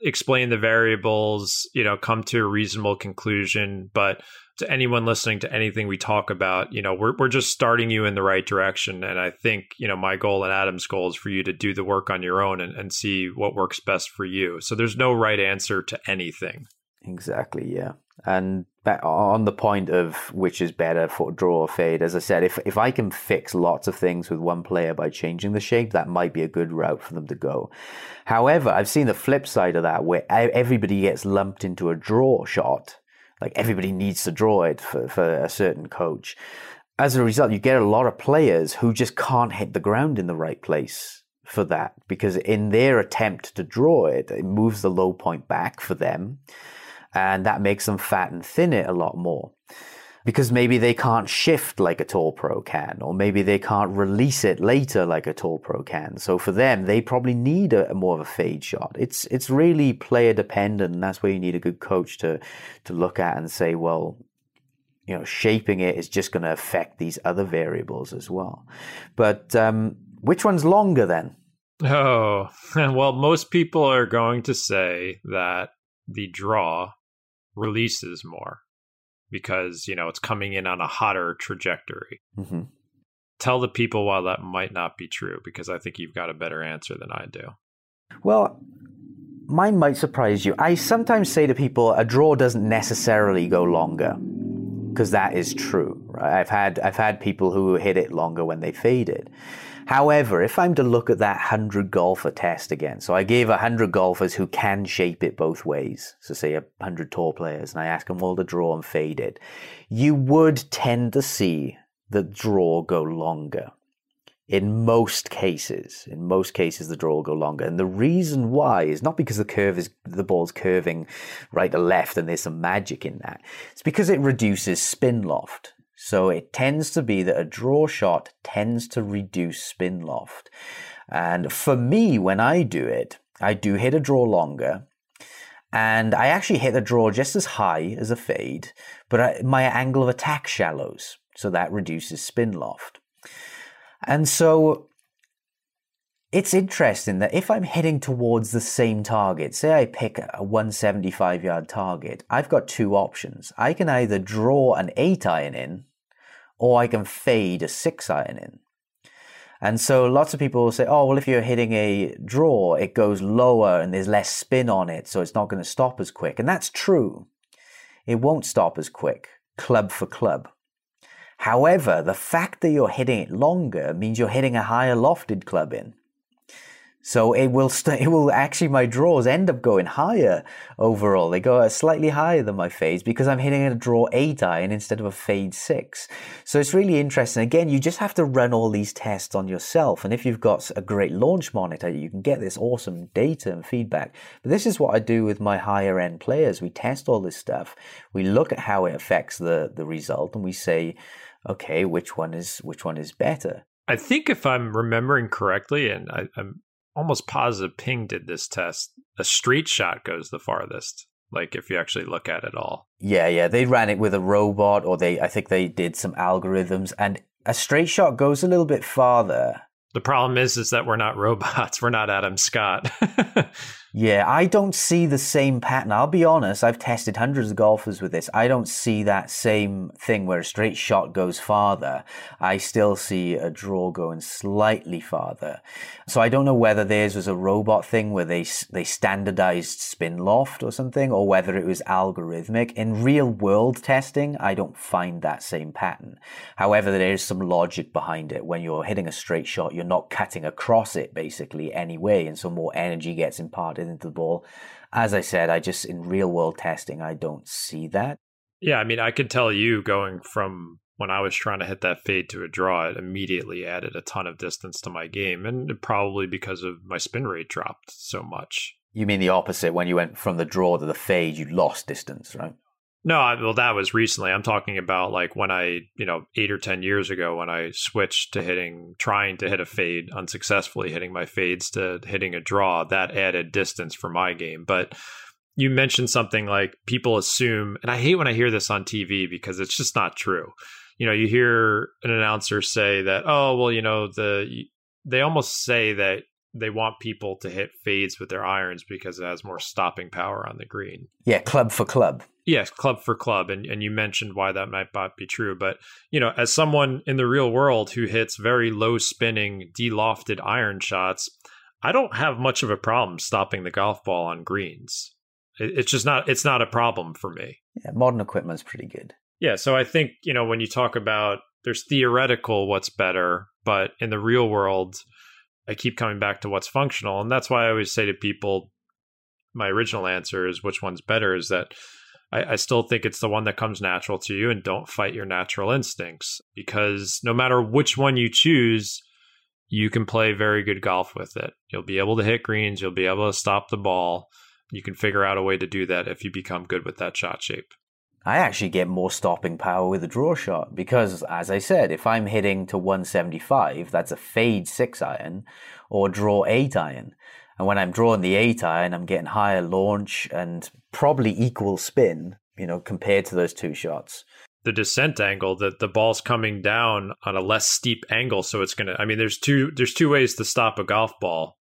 explain the variables you know come to a reasonable conclusion but to anyone listening to anything we talk about, you know, we're we're just starting you in the right direction. And I think, you know, my goal and Adam's goal is for you to do the work on your own and, and see what works best for you. So there's no right answer to anything. Exactly, yeah. And on the point of which is better for draw or fade, as I said, if if I can fix lots of things with one player by changing the shape, that might be a good route for them to go. However, I've seen the flip side of that where everybody gets lumped into a draw shot like everybody needs to draw it for, for a certain coach. As a result, you get a lot of players who just can't hit the ground in the right place for that because in their attempt to draw it, it moves the low point back for them and that makes them fat and thin it a lot more because maybe they can't shift like a tour pro can, or maybe they can't release it later like a tour pro can. So for them, they probably need a, a, more of a fade shot. It's it's really player dependent, and that's where you need a good coach to to look at and say, well, you know, shaping it is just going to affect these other variables as well. But um, which one's longer then? Oh, well, most people are going to say that the draw releases more because you know it's coming in on a hotter trajectory. Mm-hmm. Tell the people why that might not be true, because I think you've got a better answer than I do. Well, mine might surprise you. I sometimes say to people, a draw doesn't necessarily go longer, because that is true. Right? I've had I've had people who hit it longer when they faded. However, if I'm to look at that 100 golfer test again, so I gave 100 golfers who can shape it both ways, so say 100 tour players, and I ask them all to draw and fade it, you would tend to see the draw go longer. In most cases, in most cases, the draw will go longer. And the reason why is not because the curve is, the ball's curving right to left and there's some magic in that. It's because it reduces spin loft. So it tends to be that a draw shot tends to reduce spin loft. And for me, when I do it, I do hit a draw longer. And I actually hit the draw just as high as a fade, but I, my angle of attack shallows, so that reduces spin loft. And so it's interesting that if I'm heading towards the same target, say I pick a 175 yard target, I've got two options. I can either draw an 8 iron in, or I can fade a 6 iron in. And so lots of people will say, oh, well, if you're hitting a draw, it goes lower and there's less spin on it, so it's not going to stop as quick. And that's true. It won't stop as quick, club for club. However, the fact that you're hitting it longer means you're hitting a higher lofted club in. So it will it will actually my draws end up going higher overall. They go uh, slightly higher than my fades because I'm hitting a draw eight iron instead of a fade six. So it's really interesting. Again, you just have to run all these tests on yourself. And if you've got a great launch monitor, you can get this awesome data and feedback. But this is what I do with my higher end players. We test all this stuff. We look at how it affects the the result, and we say, okay, which one is which one is better. I think if I'm remembering correctly, and I, am almost positive Ping did this test. A straight shot goes the farthest. Like if you actually look at it all. Yeah, yeah. They ran it with a robot or they I think they did some algorithms and a straight shot goes a little bit farther. The problem is is that we're not robots. We're not Adam Scott. Yeah, I don't see the same pattern. I'll be honest, I've tested hundreds of golfers with this. I don't see that same thing where a straight shot goes farther. I still see a draw going slightly farther. So I don't know whether theirs was a robot thing where they they standardized spin loft or something or whether it was algorithmic. In real world testing, I don't find that same pattern. However, there is some logic behind it. When you're hitting a straight shot, you're not cutting across it basically anyway, and so more energy gets imparted into the ball. As I said, I just in real world testing, I don't see that. Yeah, I mean, I could tell you going from when I was trying to hit that fade to a draw, it immediately added a ton of distance to my game, and probably because of my spin rate dropped so much. You mean the opposite? When you went from the draw to the fade, you lost distance, right? No, I, well, that was recently. I'm talking about like when I, you know, eight or 10 years ago when I switched to hitting, trying to hit a fade unsuccessfully, hitting my fades to hitting a draw. That added distance for my game. But you mentioned something like people assume, and I hate when I hear this on TV because it's just not true. You know, you hear an announcer say that, oh, well, you know, the, they almost say that they want people to hit fades with their irons because it has more stopping power on the green. Yeah, club for club. Yes, club for club. And and you mentioned why that might not be true. But, you know, as someone in the real world who hits very low spinning, delofted iron shots, I don't have much of a problem stopping the golf ball on greens. it's just not it's not a problem for me. Yeah, modern equipment's pretty good. Yeah, so I think, you know, when you talk about there's theoretical what's better, but in the real world, I keep coming back to what's functional. And that's why I always say to people, my original answer is which one's better is that I, I, still think it's the one that comes natural to you and don't fight your natural instincts because no matter which one you choose, you can play very good golf with it. You'll be able to hit greens, you'll be able to stop the ball. You can figure out a way to do that if you become good with that shot shape. I actually get more stopping power with a draw shot because, as I said, if I'm hitting to 175, that's a fade six iron or draw eight iron. And when I'm drawing the eight iron, I'm getting higher launch and probably equal spin, you know, compared to those two shots. The descent angle that the ball's coming down on a less steep angle, so it's gonna. I mean, there's two there's two ways to stop a golf ball,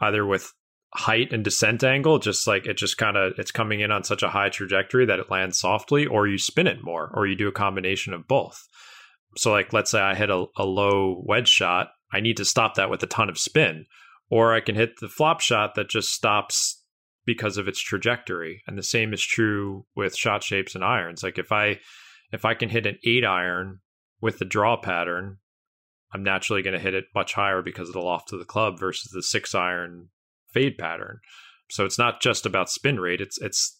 either with height and descent angle just like it just kind of it's coming in on such a high trajectory that it lands softly or you spin it more or you do a combination of both so like let's say i hit a, a low wedge shot i need to stop that with a ton of spin or i can hit the flop shot that just stops because of its trajectory and the same is true with shot shapes and irons like if i if i can hit an 8 iron with the draw pattern i'm naturally going to hit it much higher because of the loft of the club versus the 6 iron fade pattern. So it's not just about spin rate, it's it's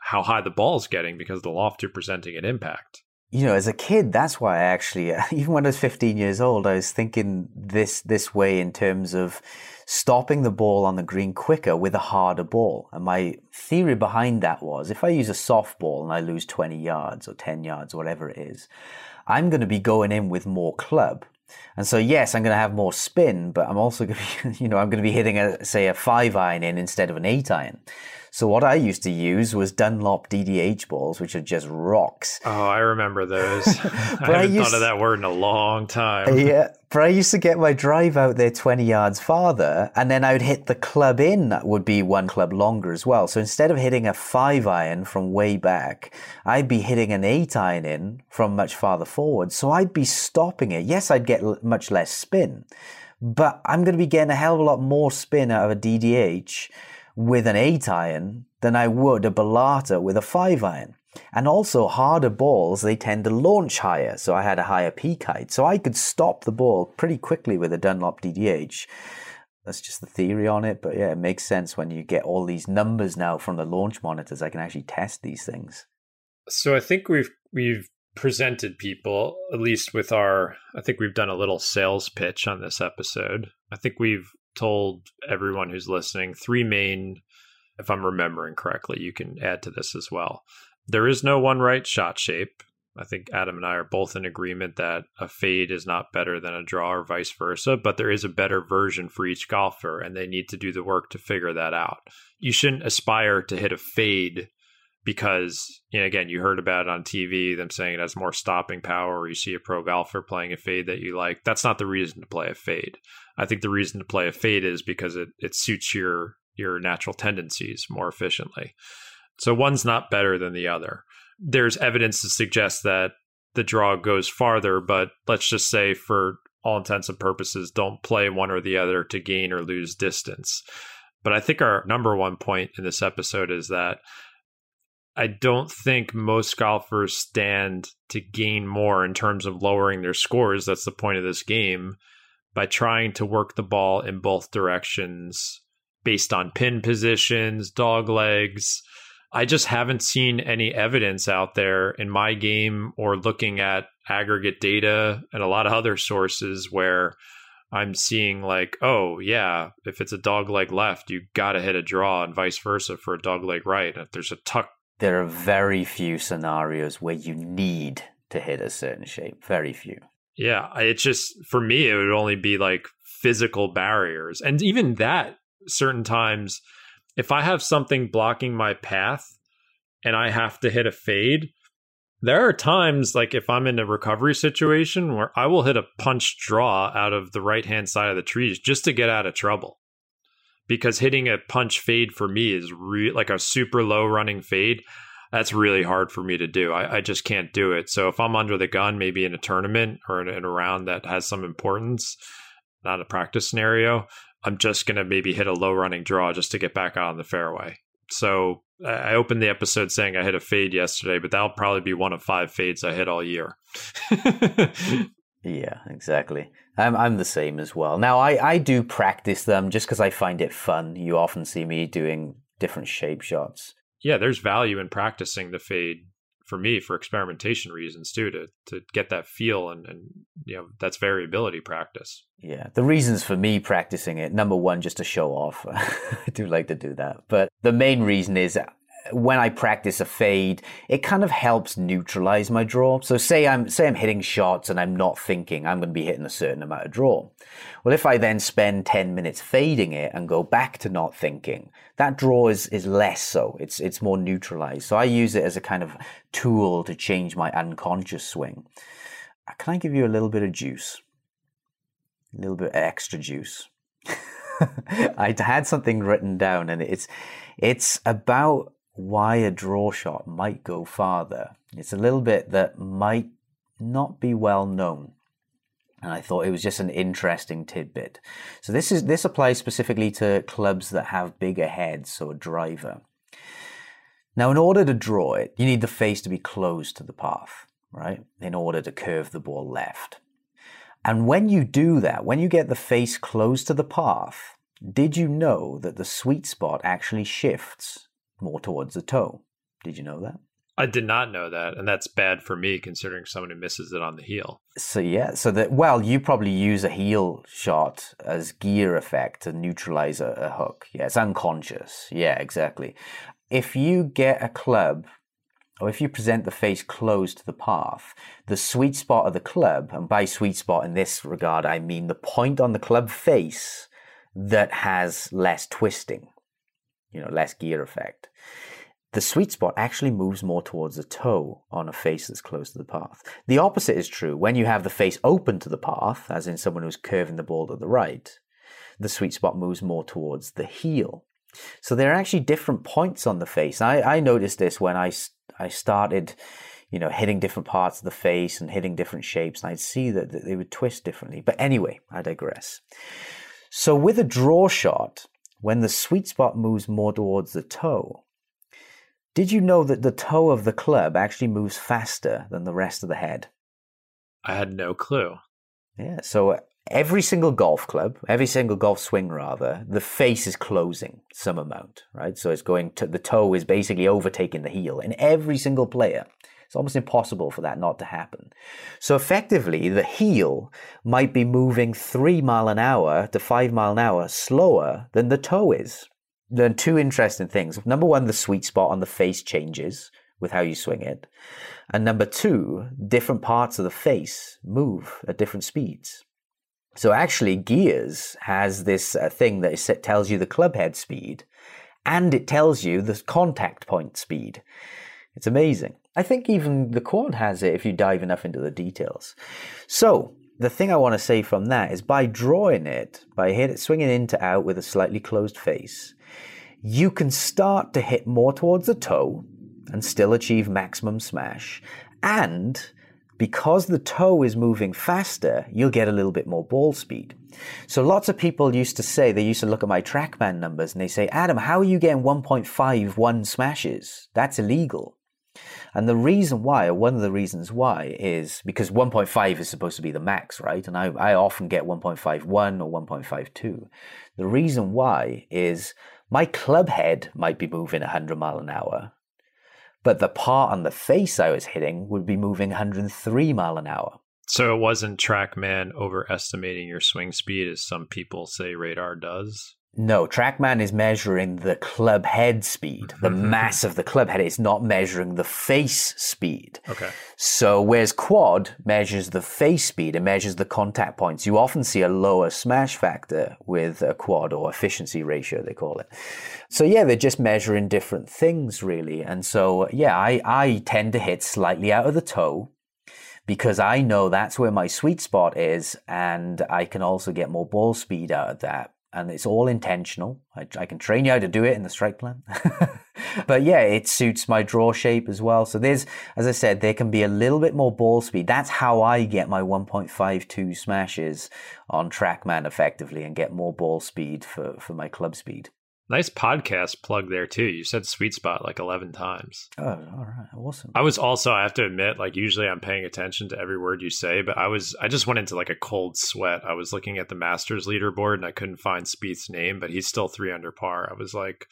how high the ball's getting because the loft you're presenting at impact. You know, as a kid, that's why I actually, even when I was 15 years old, I was thinking this this way in terms of stopping the ball on the green quicker with a harder ball. And my theory behind that was if I use a soft ball and I lose 20 yards or 10 yards, whatever it is, I'm going to be going in with more club. And so, yes, I'm going to have more spin, but I'm also going to be, you know, I'm going to be hitting a, say, a five iron in instead of an eight iron. So what I used to use was Dunlop DDH balls, which are just rocks. Oh, I remember those. I haven't I used, thought of that word in a long time. Yeah, but I used to get my drive out there 20 yards farther, and then I would hit the club in that would be one club longer as well. So instead of hitting a five iron from way back, I'd be hitting an eight iron in from much farther forward. So I'd be stopping it. Yes, I'd get much less spin, but I'm going to be getting a hell of a lot more spin out of a DDH with an 8 iron than I would a Balata with a 5 iron. And also, harder balls, they tend to launch higher. So I had a higher peak height. So I could stop the ball pretty quickly with a Dunlop DDH. That's just the theory on it. But yeah, it makes sense when you get all these numbers now from the launch monitors. I can actually test these things. So I think we've we've presented people, at least with our I think we've done a little sales pitch on this episode. I think we've told everyone who's listening three main, if I'm remembering correctly, you can add to this as well. There is no one right shot shape. I think Adam and I are both in agreement that a fade is not better than a draw or vice versa, but there is a better version for each golfer, and they need to do the work to figure that out. You shouldn't aspire to hit a fade because, you know, again, you heard about it on TV, them saying it has more stopping power, or you see a pro golfer playing a fade that you like. That's not the reason to play a fade. I think the reason to play a fade is because it, it suits your your natural tendencies more efficiently. So one's not better than the other. There's evidence to suggest that the draw goes farther, but let's just say for all intents and purposes, don't play one or the other to gain or lose distance. But I think our number one point in this episode is that I don't think most golfers stand to gain more in terms of lowering their scores. That's the point of this game by trying to work the ball in both directions based on pin positions, dog legs. I just haven't seen any evidence out there in my game or looking at aggregate data and a lot of other sources where I'm seeing like, oh yeah, if it's a dog leg left, you got to hit a draw, and vice versa for a dog leg right. If there's a tuck, there are very few scenarios where you need to hit a certain shape. Very few. Yeah, it's just for me, it would only be like physical barriers. And even that, certain times, if I have something blocking my path and I have to hit a fade, there are times like if I'm in a recovery situation where I will hit a punch draw out of the right hand side of the trees just to get out of trouble. Because hitting a punch fade for me is re- like a super low running fade that's really hard for me to do. I, I, just can't do it. So if I'm under the gun, maybe in a tournament or in, in a round that has some importance, not a practice scenario, I'm just going to maybe hit a low running draw just to get back out on the fairway. So I opened the episode saying I hit a fade yesterday, but that'll probably be one of five fades I hit all year. yeah, exactly. I'm I'm the same as well. Now I, I do practice them just because I find it fun. You often see me doing different shape shots yeah, there's value in practicing the fade for me for experimentation reasons too to to get that feel and and you know that's variability practice yeah the reasons for me practicing it number one just to show off i do like to do that but the main reason is when I practice a fade, it kind of helps neutralize my draw. So say I'm say I'm hitting shots and I'm not thinking I'm going to be hitting a certain amount of draw. Well, if I then spend 10 minutes fading it and go back to not thinking, that draw is, is less so. It's it's more neutralized. So I use it as a kind of tool to change my unconscious swing. Uh, can I give you a little bit of juice? A little bit extra juice. I had something written down and it's it's about why a draw shot might go farther. It's a little bit that might not be well known. And I thought it was just an interesting tidbit. So this is this applies specifically to clubs that have bigger heads, so a driver. Now, in order to draw it, you need the face to be close to the path, right? In order to curve the ball left. And when you do that, when you get the face close to the path, did you know that the sweet spot actually shifts more towards the toe. Did you know that? I did not know that, and that's bad for me considering someone who misses it on the heel. So yeah, so that well, you probably use a heel shot as gear effect to neutralize a, a hook. Yeah, it's unconscious. Yeah, exactly. If you get a club or if you present the face close to the path, the sweet spot of the club, and by sweet spot in this regard, I mean the point on the club face that has less twisting you know, less gear effect. The sweet spot actually moves more towards the toe on a face that's close to the path. The opposite is true. When you have the face open to the path, as in someone who's curving the ball to the right, the sweet spot moves more towards the heel. So there are actually different points on the face. I, I noticed this when I, I started, you know, hitting different parts of the face and hitting different shapes, and I'd see that, that they would twist differently. But anyway, I digress. So with a draw shot, when the sweet spot moves more towards the toe, did you know that the toe of the club actually moves faster than the rest of the head? I had no clue. Yeah, so every single golf club, every single golf swing rather, the face is closing some amount, right? So it's going to the toe is basically overtaking the heel in every single player. It's almost impossible for that not to happen. So effectively, the heel might be moving three mile an hour to five mile an hour slower than the toe is. Then two interesting things. Number one, the sweet spot on the face changes with how you swing it. And number two, different parts of the face move at different speeds. So actually, Gears has this uh, thing that tells you the club head speed and it tells you the contact point speed. It's amazing. I think even the quad has it if you dive enough into the details. So the thing I want to say from that is by drawing it, by hit it, swinging in to out with a slightly closed face, you can start to hit more towards the toe and still achieve maximum smash. And because the toe is moving faster, you'll get a little bit more ball speed. So lots of people used to say, they used to look at my TrackMan numbers and they say, Adam, how are you getting 1.51 smashes? That's illegal. And the reason why, or one of the reasons why, is because 1.5 is supposed to be the max, right? And I, I often get 1.51 or 1.52. The reason why is my club head might be moving 100 mile an hour, but the part on the face I was hitting would be moving 103 mile an hour. So it wasn't TrackMan overestimating your swing speed, as some people say radar does? No, TrackMan is measuring the club head speed, the mm-hmm. mass of the club head. It's not measuring the face speed. Okay. So whereas Quad measures the face speed, it measures the contact points. You often see a lower smash factor with a Quad or efficiency ratio, they call it. So yeah, they're just measuring different things really. And so yeah, I, I tend to hit slightly out of the toe because I know that's where my sweet spot is, and I can also get more ball speed out of that and it's all intentional. I, I, can train you how to do it in the strike plan. but yeah, it suits my draw shape as well. So there's, as I said, there can be a little bit more ball speed. That's how I get my 1.52 smashes on TrackMan effectively and get more ball speed for, for my club speed. Nice podcast plug there too. You said sweet spot like 11 times. Oh, all right. Awesome. I was also, I have to admit, like usually I'm paying attention to every word you say, but I was, I just went into like a cold sweat. I was looking at the Masters leaderboard and I couldn't find Spieth's name, but he's still three under par. I was like,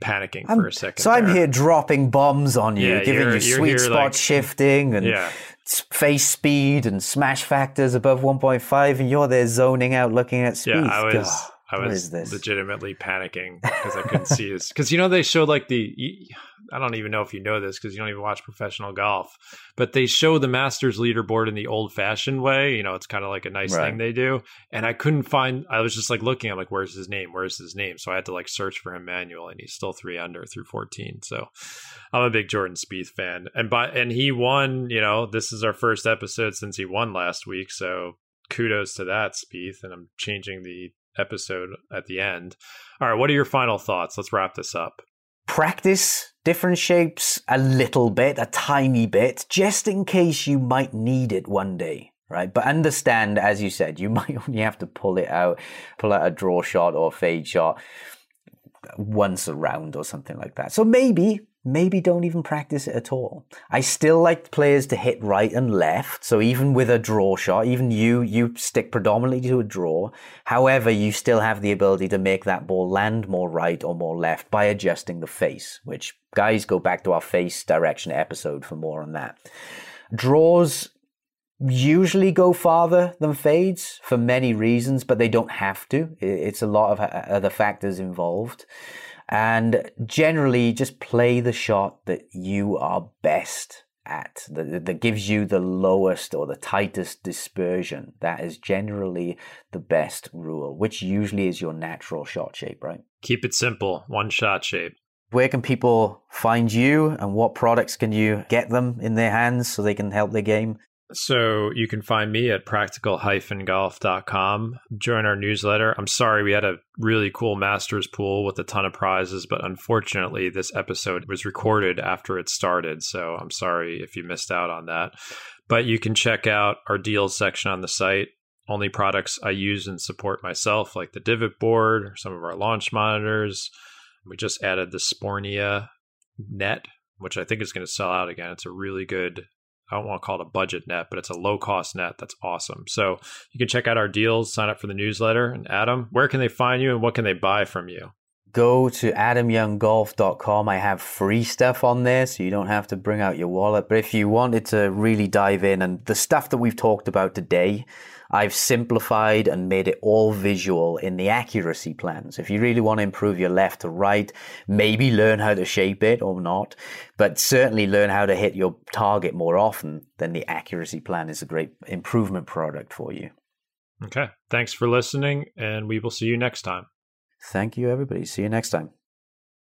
panicking I'm, for a second. So there. I'm here dropping bombs on you, yeah, giving you sweet spot like, shifting and yeah. face speed and smash factors above 1.5, and you're there zoning out looking at Spieth. Yeah, I was. I was legitimately panicking because I couldn't see his. Because you know they showed like the. I don't even know if you know this because you don't even watch professional golf, but they show the Masters leaderboard in the old-fashioned way. You know, it's kind of like a nice right. thing they do. And I couldn't find. I was just like looking. I'm like, where's his name? Where's his name? So I had to like search for him manually, and he's still three under through 14. So I'm a big Jordan Spieth fan, and by and he won. You know, this is our first episode since he won last week. So kudos to that, Spieth. And I'm changing the episode at the end. All right, what are your final thoughts? Let's wrap this up. Practice different shapes a little bit, a tiny bit, just in case you might need it one day, right? But understand, as you said, you might only have to pull it out, pull out a draw shot or fade shot once a round or something like that. So maybe maybe don't even practice it at all. I still like players to hit right and left. So even with a draw shot, even you, you stick predominantly to a draw. However, you still have the ability to make that ball land more right or more left by adjusting the face, which guys go back to our face direction episode for more on that. Draws usually go farther than fades for many reasons, but they don't have to. It's a lot of uh, other factors involved and generally just play the shot that you are best at that, that gives you the lowest or the tightest dispersion. That is generally the best rule which usually is your natural shot shape right? Keep it simple one shot shape. Where can people find you and what products can you get them in their hands so they can help their game so you can find me at practical-golf.com. Join our newsletter. I'm sorry we had a really cool masters pool with a ton of prizes, but unfortunately this episode was recorded after it started, so I'm sorry if you missed out on that. But you can check out our deals section on the site. Only products I use and support myself, like the divot board, some of our launch monitors. We just added the Spornia net, which I think is going to sell out again. It's a really good I don't want to call it a budget net, but it's a low cost net that's awesome. So you can check out our deals, sign up for the newsletter. And Adam, where can they find you and what can they buy from you? Go to adamyounggolf.com. I have free stuff on there, so you don't have to bring out your wallet. But if you wanted to really dive in and the stuff that we've talked about today, I've simplified and made it all visual in the accuracy plans. If you really want to improve your left to right, maybe learn how to shape it or not, but certainly learn how to hit your target more often, then the accuracy plan is a great improvement product for you. Okay. Thanks for listening, and we will see you next time. Thank you, everybody. See you next time.